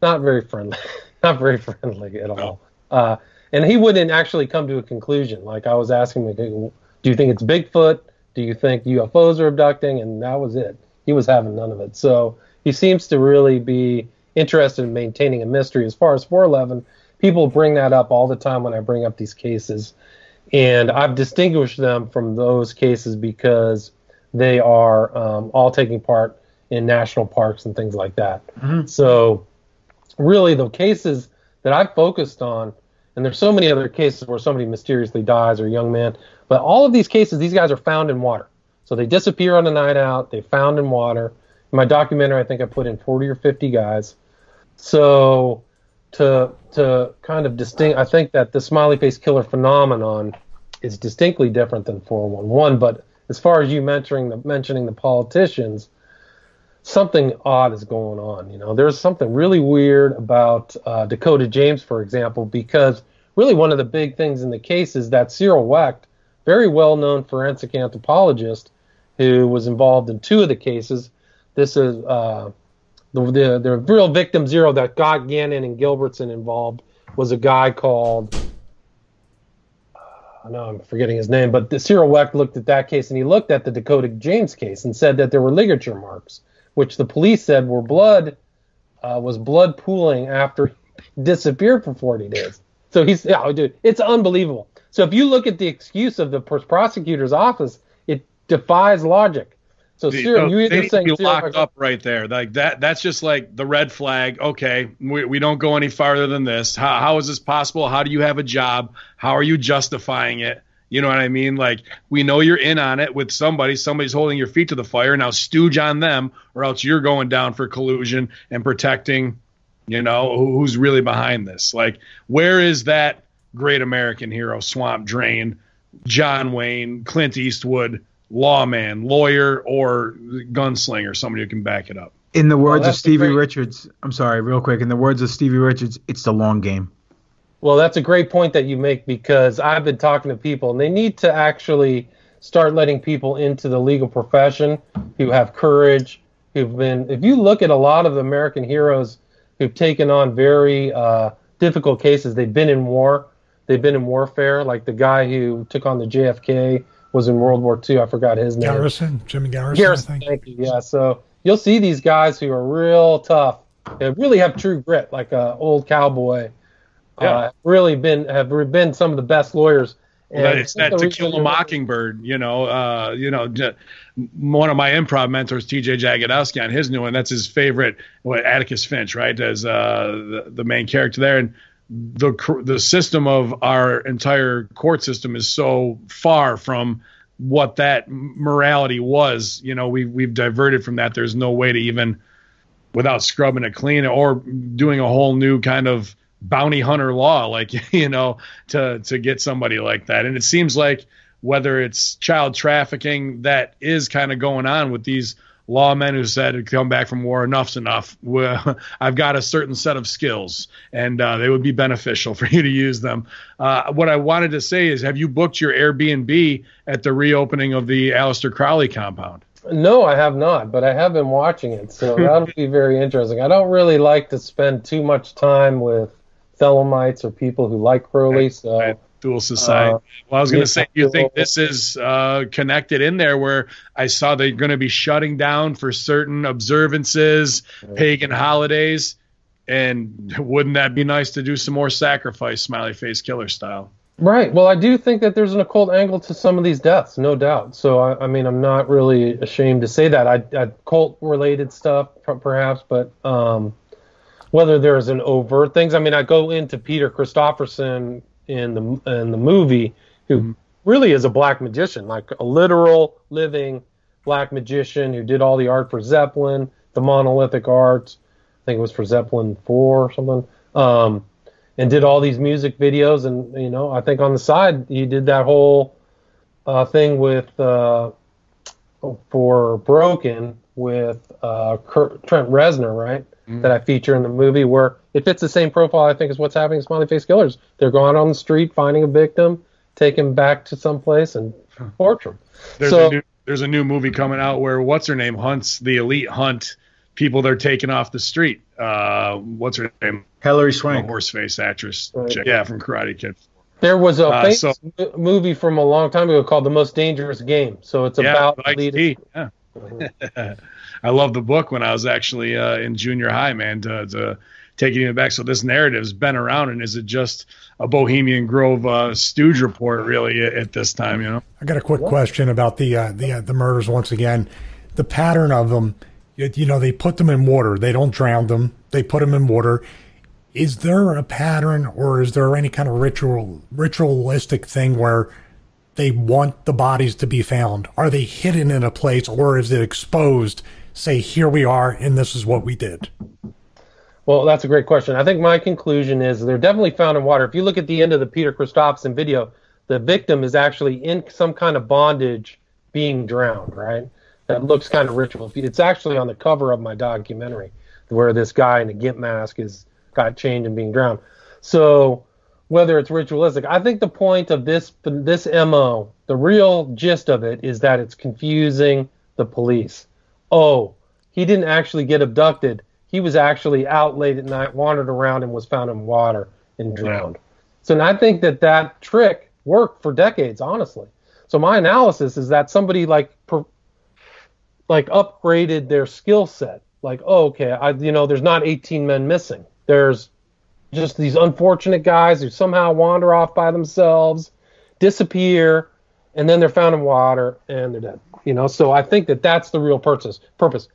Not very friendly. Not very friendly at all. Uh, and he wouldn't actually come to a conclusion. Like I was asking him, do you think it's Bigfoot? Do you think UFOs are abducting? And that was it. He was having none of it. So he seems to really be interested in maintaining a mystery. As far as 411, people bring that up all the time when I bring up these cases. And I've distinguished them from those cases because they are um, all taking part in national parks and things like that. Mm-hmm. So, really, the cases that I've focused on and there's so many other cases where somebody mysteriously dies or a young man. But all of these cases, these guys are found in water. So they disappear on a night out. They found in water. In my documentary, I think I put in 40 or 50 guys. So to to kind of distinct, I think that the smiley face killer phenomenon is distinctly different than 411. But as far as you mentioning the mentioning the politicians, something odd is going on. You know, there's something really weird about uh, Dakota James, for example, because really one of the big things in the case is that Cyril Wecht, very well known forensic anthropologist, who was involved in two of the cases. This is uh, the, the, the real victim zero that got Gannon and Gilbertson involved was a guy called. I know I'm forgetting his name, but Cyril Wecht looked at that case and he looked at the Dakota James case and said that there were ligature marks which the police said were blood uh, was blood pooling after he disappeared for 40 days. So he's yeah, dude, it's unbelievable. So if you look at the excuse of the prosecutor's office, it defies logic. So the, Cyril, you either saying you locked up right there, like that. That's just like the red flag. Okay, we, we don't go any farther than this. How, how is this possible? How do you have a job? How are you justifying it? You know what I mean? Like we know you're in on it with somebody. Somebody's holding your feet to the fire. Now stooge on them, or else you're going down for collusion and protecting. You know who's really behind this? Like where is that great American hero, Swamp Drain, John Wayne, Clint Eastwood, lawman, lawyer, or gunslinger? Somebody who can back it up. In the words of Stevie Richards, I'm sorry, real quick. In the words of Stevie Richards, it's the long game. Well, that's a great point that you make because I've been talking to people and they need to actually start letting people into the legal profession who have courage, who've been, if you look at a lot of the American heroes who've taken on very uh, difficult cases, they've been in war, they've been in warfare. Like the guy who took on the JFK was in World War II. I forgot his name. Garrison, Jimmy Garrison. Garrison, thank you. Yeah, so you'll see these guys who are real tough. They really have true grit, like an old cowboy yeah. Uh, really been have been some of the best lawyers. Well, that, it's that To Kill a Mockingbird, you know, uh, you know, one of my improv mentors, T.J. Jagodowski, on his new one, that's his favorite, what, Atticus Finch, right, as uh, the, the main character there, and the the system of our entire court system is so far from what that morality was. You know, we we've diverted from that. There's no way to even, without scrubbing it clean or doing a whole new kind of bounty hunter law, like you know, to to get somebody like that. And it seems like whether it's child trafficking that is kind of going on with these lawmen who said come back from war enough's enough i've got a certain set of skills and uh, they would be beneficial for you to use them uh, what i wanted to say is have you booked your airbnb at the reopening of the Aleister crowley compound no, I have not, but I have been watching it, so that'll be very interesting. I don't really like to spend too much time with Thelemites or people who like Crowley. So dual society. Uh, well, I was going to say, you think this is uh, connected in there where I saw they're going to be shutting down for certain observances, right. pagan holidays, and wouldn't that be nice to do some more sacrifice, smiley face killer style? Right. Well, I do think that there's an occult angle to some of these deaths, no doubt. So, I, I mean, I'm not really ashamed to say that. I, I cult related stuff, perhaps, but um, whether there's an overt things. I mean, I go into Peter Christopherson in the in the movie, who mm-hmm. really is a black magician, like a literal living black magician who did all the art for Zeppelin, the monolithic arts. I think it was for Zeppelin four or something. Um, and did all these music videos, and you know, I think on the side he did that whole uh, thing with uh, for Broken with uh, Kurt, Trent Reznor, right? Mm. That I feature in the movie, where it fits the same profile. I think is what's happening to Smiley Face Killers. They're going on the street, finding a victim, take him back to some place, and torture him. There's so, a new there's a new movie coming out where what's her name hunts the elite hunt people they're taking off the street. Uh, what's her name? Hilary Swank, horse face actress. Right. Yeah, from Karate Kid. There was a uh, famous so, movie from a long time ago called The Most Dangerous Game. So it's yeah, about lead. Yeah. I love the book when I was actually uh, in junior high, man. To, to take it back. So this narrative's been around, and is it just a Bohemian Grove uh, stooge report, really, at, at, this time? You know. I got a quick question about the uh, the uh, the murders once again. The pattern of them, you know, they put them in water. They don't drown them. They put them in water is there a pattern or is there any kind of ritual ritualistic thing where they want the bodies to be found? Are they hidden in a place or is it exposed? Say, here we are and this is what we did. Well, that's a great question. I think my conclusion is they're definitely found in water. If you look at the end of the Peter Christopherson video, the victim is actually in some kind of bondage being drowned, right? That looks kind of ritual. It's actually on the cover of my documentary where this guy in a gimp mask is got chained and being drowned. So whether it's ritualistic, I think the point of this this mo, the real gist of it is that it's confusing the police. Oh, he didn't actually get abducted. He was actually out late at night, wandered around, and was found in water and drowned. So and I think that that trick worked for decades, honestly. So my analysis is that somebody like per, like upgraded their skill set. Like, oh, okay, I you know, there's not 18 men missing. There's just these unfortunate guys who somehow wander off by themselves, disappear, and then they're found in water and they're dead. You know, so I think that that's the real purpose. Purpose.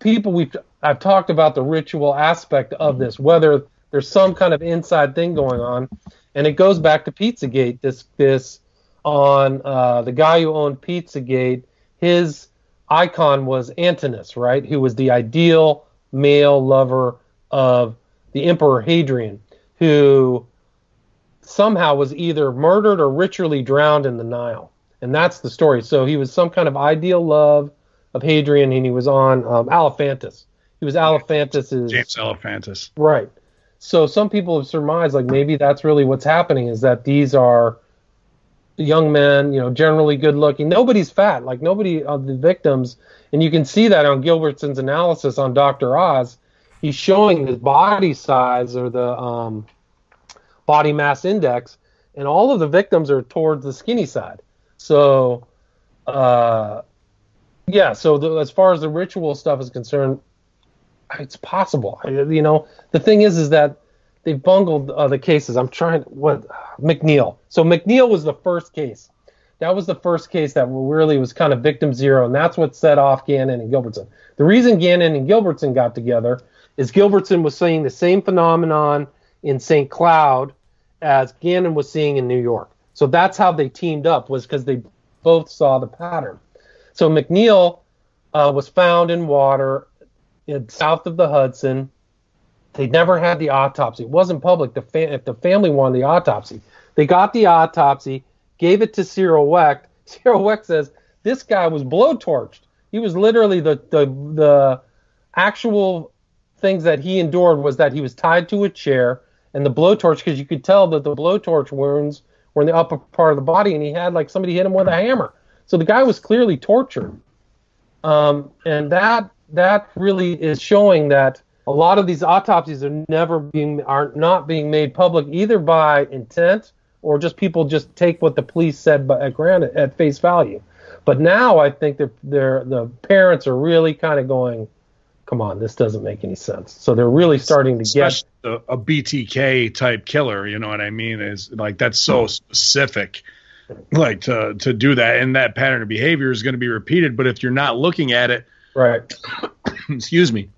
People we've I've talked about the ritual aspect of this, whether there's some kind of inside thing going on, and it goes back to Pizzagate. This this on uh, the guy who owned Pizzagate. His icon was Antinous, right? Who was the ideal male lover of the Emperor Hadrian, who somehow was either murdered or ritually drowned in the Nile. And that's the story. So he was some kind of ideal love of Hadrian, and he was on um. He was Alefantis's James Alefantis. Right. So some people have surmised like maybe that's really what's happening is that these are young men, you know, generally good looking. Nobody's fat. Like nobody of the victims, and you can see that on Gilbertson's analysis on Dr. Oz he's showing his body size or the um, body mass index, and all of the victims are towards the skinny side. So, uh, yeah. So the, as far as the ritual stuff is concerned, it's possible. You know, the thing is, is that they've bungled uh, the cases. I'm trying. What McNeill? So McNeill was the first case. That was the first case that really was kind of victim zero, and that's what set off Gannon and Gilbertson. The reason Gannon and Gilbertson got together is Gilbertson was seeing the same phenomenon in St. Cloud as Gannon was seeing in New York. So that's how they teamed up was because they both saw the pattern. So McNeill uh, was found in water in, south of the Hudson. They never had the autopsy. It wasn't public. The fa- if the family wanted the autopsy, they got the autopsy, gave it to Cyril Wecht. Cyril Wecht says this guy was blowtorched. He was literally the the the actual things that he endured was that he was tied to a chair and the blowtorch, because you could tell that the blowtorch wounds were in the upper part of the body, and he had like somebody hit him with a hammer. So the guy was clearly tortured. Um, and that that really is showing that a lot of these autopsies are never being are not being made public either by intent or just people just take what the police said by, at granted at face value. But now I think that they're, the parents are really kind of going, come on, this doesn't make any sense. So they're really starting to Especially get a, a, BTK type killer. You know what I mean? Is like that's so specific, like to to do that, and that pattern of behavior is going to be repeated. But if you're not looking at it, right? excuse me,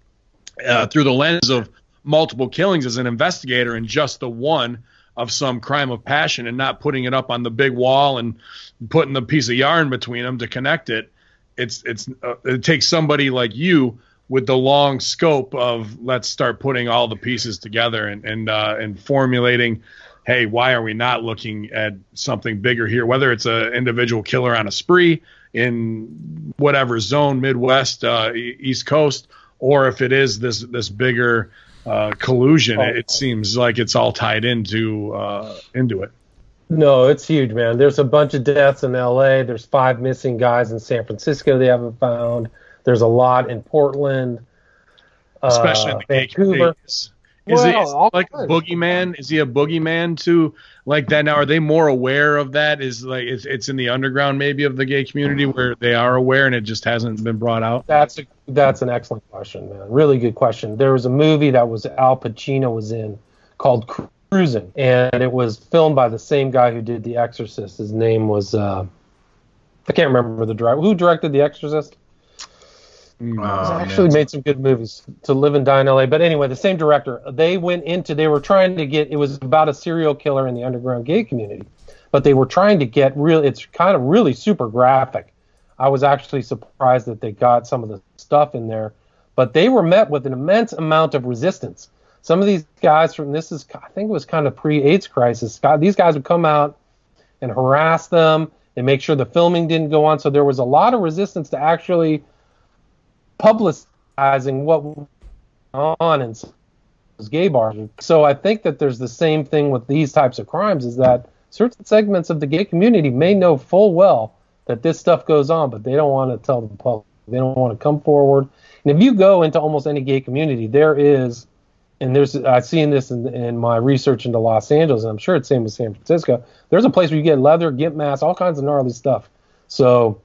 uh, through the lens of multiple killings as an investigator and just the one of some crime of passion and not putting it up on the big wall and putting the piece of yarn between them to connect it. It's it's uh, it takes somebody like you with the long scope of let's start putting all the pieces together and and uh, and formulating. Hey, why are we not looking at something bigger here? Whether it's an individual killer on a spree in whatever zone, Midwest, uh, East Coast, or if it is this this bigger uh, collusion. It, it, seems like it's all tied into uh, into it. No, it's huge, man. There's a bunch of deaths in L.A. There's five missing guys in San Francisco they haven't found. There's a lot in Portland, especially uh, in Vancouver. Is well, he like a boogeyman? Is he a boogeyman to like that? Now, are they more aware of that? Is like it's, it's in the underground maybe of the gay community where they are aware and it just hasn't been brought out? That's a, that's an excellent question, man. Really good question. There was a movie that was Al Pacino was in called Cruising, and it was filmed by the same guy who did The Exorcist. His name was uh, I can't remember the director. Who directed The Exorcist? Oh, actually man. made some good movies to live and die in LA. But anyway, the same director. They went into they were trying to get it was about a serial killer in the underground gay community. But they were trying to get real it's kind of really super graphic. I was actually surprised that they got some of the stuff in there. But they were met with an immense amount of resistance. Some of these guys from this is I think it was kind of pre-AIDS crisis. These guys would come out and harass them and make sure the filming didn't go on. So there was a lot of resistance to actually publicizing what went on in those gay bars. So I think that there's the same thing with these types of crimes is that certain segments of the gay community may know full well that this stuff goes on, but they don't want to tell the public. They don't want to come forward. And if you go into almost any gay community, there is, and there's I've seen this in, in my research into Los Angeles, and I'm sure it's same with San Francisco. There's a place where you get leather, get masks, all kinds of gnarly stuff. So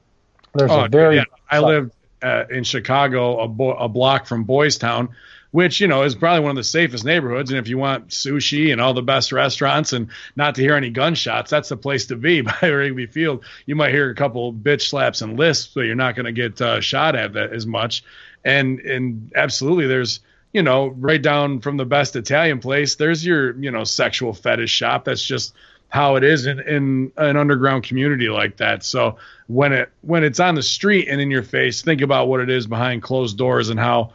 there's oh, a very. Yeah. I lived uh, in Chicago, a, bo- a block from Boys Town, which you know is probably one of the safest neighborhoods. And if you want sushi and all the best restaurants and not to hear any gunshots, that's the place to be by Wrigley Field. You might hear a couple bitch slaps and lisps, but you're not going to get uh, shot at that as much. And and absolutely, there's you know right down from the best Italian place. There's your you know sexual fetish shop. That's just how it is in, in an underground community like that. So when it when it's on the street and in your face, think about what it is behind closed doors and how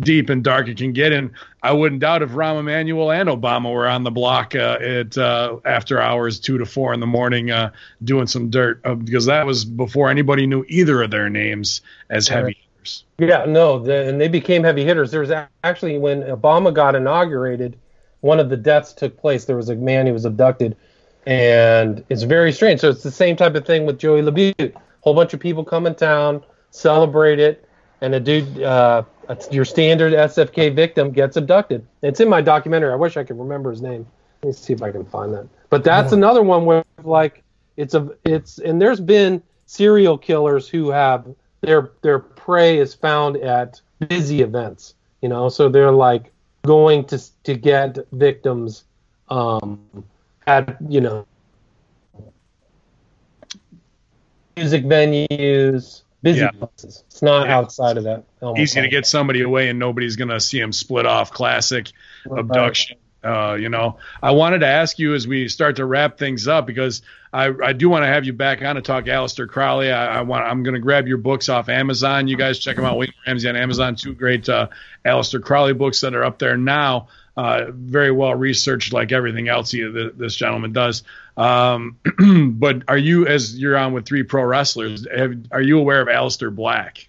deep and dark it can get. And I wouldn't doubt if Rahm Emanuel and Obama were on the block uh, at uh, after hours, two to four in the morning, uh, doing some dirt uh, because that was before anybody knew either of their names as heavy hitters. Yeah, no, the, and they became heavy hitters. There's actually when Obama got inaugurated, one of the deaths took place. There was a man who was abducted and it's very strange. So it's the same type of thing with Joey Labute. Whole bunch of people come in town, celebrate it, and a dude, uh, your standard SFK victim, gets abducted. It's in my documentary. I wish I could remember his name. Let me see if I can find that. But that's yeah. another one where like it's a it's and there's been serial killers who have their their prey is found at busy events. You know, so they're like going to to get victims um, at you know music venues, busy yeah. places. It's not yeah. outside of that. Easy to get somebody away and nobody's gonna see him split off. Classic right. abduction. Uh, you know, I wanted to ask you as we start to wrap things up because I, I do want to have you back on to talk Aleister Crowley. I, I want I'm going to grab your books off Amazon. You guys check them out. William Ramsey on Amazon. Two great uh, Aleister Crowley books that are up there now uh, very well researched, like everything else he, this gentleman does. Um, but are you, as you're on with three pro wrestlers, have, are you aware of Aleister Black?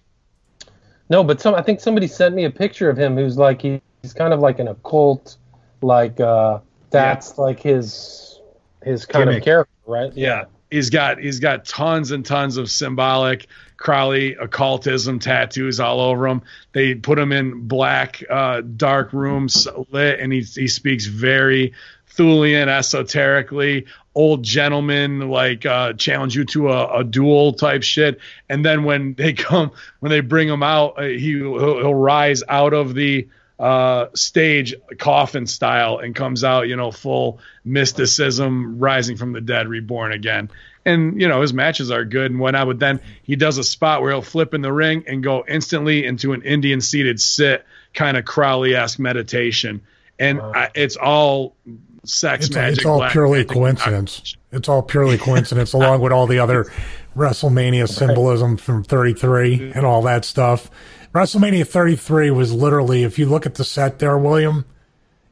No, but some I think somebody sent me a picture of him who's like he, he's kind of like an occult, like uh, that's yeah. like his his kind Gimmick. of character, right? Yeah he's got he's got tons and tons of symbolic Crowley occultism tattoos all over him. They put him in black, uh, dark rooms lit, and he he speaks very Thulian, esoterically. Old gentleman like uh, challenge you to a, a, duel type shit, and then when they come when they bring him out, uh, he he'll, he'll rise out of the uh, stage coffin style and comes out, you know, full mysticism, rising from the dead, reborn again. And you know his matches are good and whatnot. But then he does a spot where he'll flip in the ring and go instantly into an Indian seated sit, kind of Crowley-esque meditation, and Wow. I, it's all sex It's, magic. it's all black purely magic, coincidence. It's all purely coincidence, along with all the other WrestleMania symbolism from 33 and all that stuff. WrestleMania 33 was literally, if you look at the set there, William,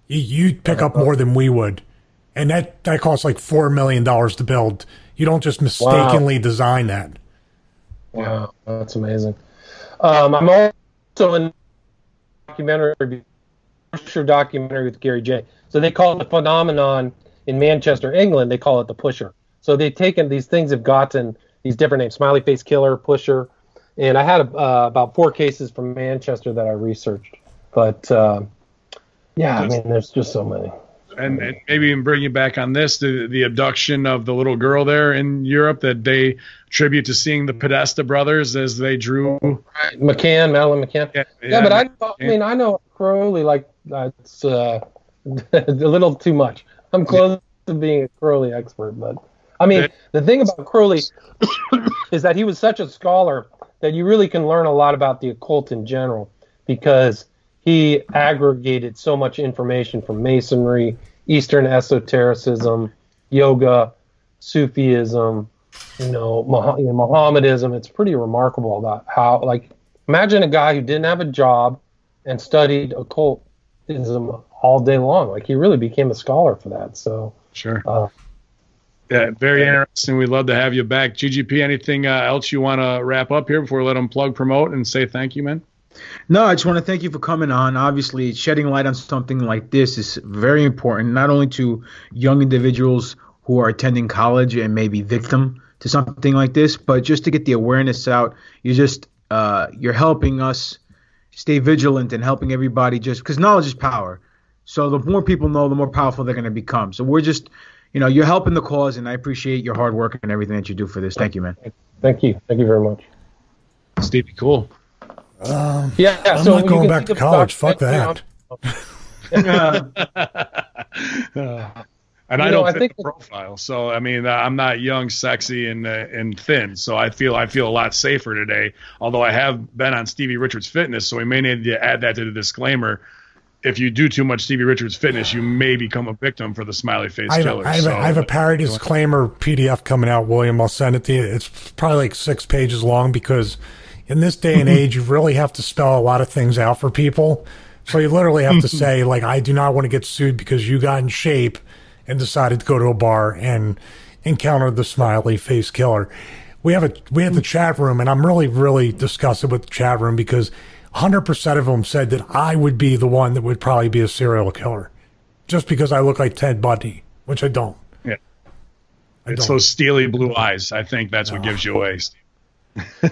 you, you'd pick up more than we would. And that, that costs like $4 million to build. You don't just mistakenly design that. Wow, that's amazing. Um, I'm also in documentary, Pusher documentary with Gary J. So they call it the phenomenon in Manchester, England. They call it the Pusher. So they've taken these things, have gotten these different names: Smiley Face Killer, Pusher, and I had uh, about four cases from Manchester that I researched. But uh, yeah, I mean, there's just so many. and, and maybe even bring you back on this the, the abduction of the little girl there in Europe that they attribute to seeing the Podesta brothers as they drew. McCann, Madeleine McCann. Yeah, Yeah, but I, I mean, I know Crowley like that's uh, a little too much. I'm close to being a Crowley expert, but I mean, Yeah. the thing about Crowley is that he was such a scholar that you really can learn a lot about the occult in general because he aggregated so much information from Masonry, Eastern esotericism, yoga, Sufism, you know, Mah- Mohammedism. It's pretty remarkable about how, like, imagine a guy who didn't have a job and studied occultism all day long. Like, he really became a scholar for that. So, Sure. uh, Yeah, very interesting. We'd love to have you back. GGP, anything uh, else you want to wrap up here before we let them plug, promote, and say thank you, man? No, I just want to thank you for coming on. Obviously, shedding light on something like this is very important, not only to young individuals who are attending college and maybe victim to something like this, but just to get the awareness out. You're just uh, you're helping us stay vigilant and helping everybody just because knowledge is power. So the more people know, the more powerful they're going to become. So we're just, you know, you're helping the cause, and I appreciate your hard work and everything that you do for this. Thank you, man. thank you. Thank you very much. Stevie, cool. Um, Yeah, I'm so not going back to college. Fuck documentary that. and I know, don't I fit think the profile, so I mean, uh, I'm not young, sexy, and uh, and thin, so I feel I feel a lot safer today. Although I have been on Stevie Richards Fitness, so we may need to add that to the disclaimer. If you do too much Stevie Richards Fitness, you may become a victim for the smiley face I have, killer. I, have so, a, I have a parody disclaimer PDF coming out, William. I'll send it to you. It's probably like six pages long because in this day and age, you really have to spell a lot of things out for people. So you literally have to say, like, I do not want to get sued because you got in shape and decided to go to a bar and encounter the smiley face killer. We have a we have the mm. chat room, and I'm really really disgusted with the chat room because 100% of them said that I would be the one that would probably be a serial killer, just because I look like Ted Bundy, which I don't. Yeah. I It's don't. those steely blue eyes. I think that's what gives you away. Steve.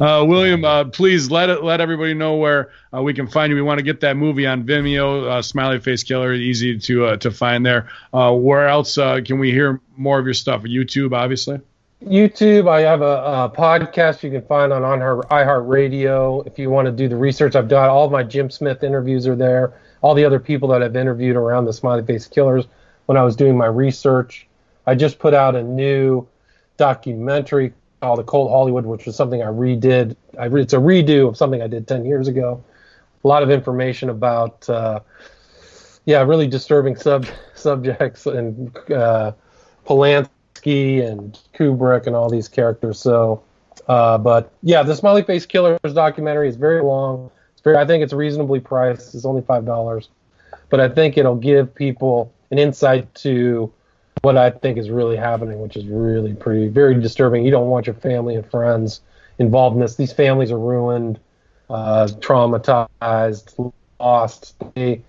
uh, William, uh, please let it, let everybody know where uh, we can find you. We want to get that movie on Vimeo, uh, Smiley Face Killer, easy to uh, to find there. Uh, where else uh, can we hear more of your stuff? YouTube, obviously. YouTube. I have a, a podcast you can find on on her iHeartRadio. If you want to do the research, I've done all my Jim Smith interviews are there. All the other people that I've interviewed around the Smiley Face Killers when I was doing my research. I just put out a new documentary called The Occult Hollywood, which was something I redid. I re- it's a redo of something I did ten years ago. A lot of information about, uh, yeah, really disturbing sub subjects and uh, Polanski and Kubrick and all these characters. So, uh, but yeah, the Smiley Face Killers documentary is very long. It's very, I think it's reasonably priced. It's only five dollars, but I think it'll give people an insight to what I think is really happening, which is really pretty, very disturbing. You don't want your family and friends involved in this. These families are ruined, uh, traumatized, lost. They,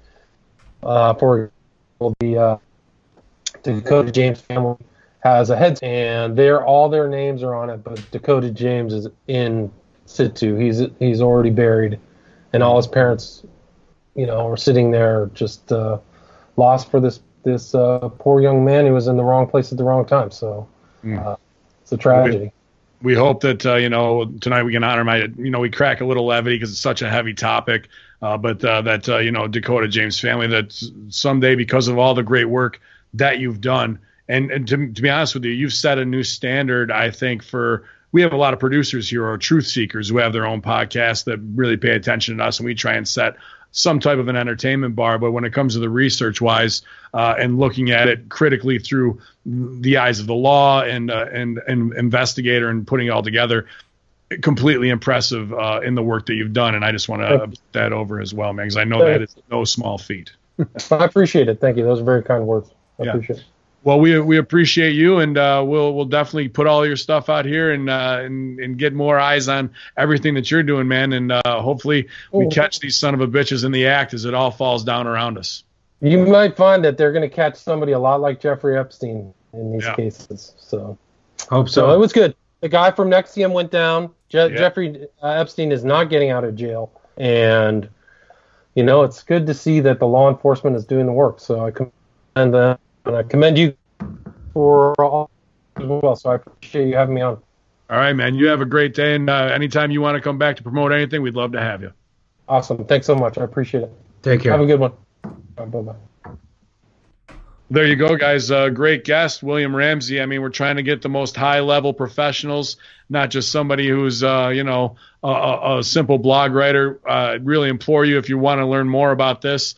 uh, for the uh, Dakota James family has a head, and they're all their names are on it, but Dakota James is in situ. He's he's already buried, and all his parents, you know, are sitting there just uh, lost for this this uh, poor young man who was in the wrong place at the wrong time. So uh, it's a tragedy. we hope that uh, you know tonight we can honor my you know we crack a little levity because it's such a heavy topic uh, but uh, that uh, you know dakota james family that someday because of all the great work that you've done and, and to, to be honest with you you've set a new standard i think for we have a lot of producers here or truth seekers who have their own podcasts that really pay attention to us, and we try and set some type of an entertainment bar. But when it comes to the research wise uh, and looking at it critically through the eyes of the law and uh, and and investigator and putting it all together, completely impressive uh, in the work that you've done. And I just want to put that over as well, man, because I know that is no small feat. I appreciate it. Thank you. Those are very kind words. I yeah. appreciate it. Well, we we appreciate you, and uh, we'll we'll definitely put all your stuff out here and uh, and and get more eyes on everything that you're doing, man. And uh, hopefully we catch these son of a bitches in the act as it all falls down around us. You might find that they're going to catch somebody a lot like Jeffrey Epstein in these yeah. cases. So hope so. so. It was good. The guy from NXIVM went down. Je- yeah. Jeffrey uh, Epstein is not getting out of jail, and you know it's good to see that the law enforcement is doing the work. So I commend them and I commend you for all as well. So I appreciate you having me on. All right, man. You have a great day, and uh, anytime you want to come back to promote anything, we'd love to have you. Awesome. Thanks so much. I appreciate it. Take care. Have a good one. Bye bye. There you go, guys. Uh, great guest, William Ramsey. I mean, we're trying to get the most high level professionals, not just somebody who's, uh, you know, a, a, simple blog writer. Uh, I really implore you if you want to learn more about this,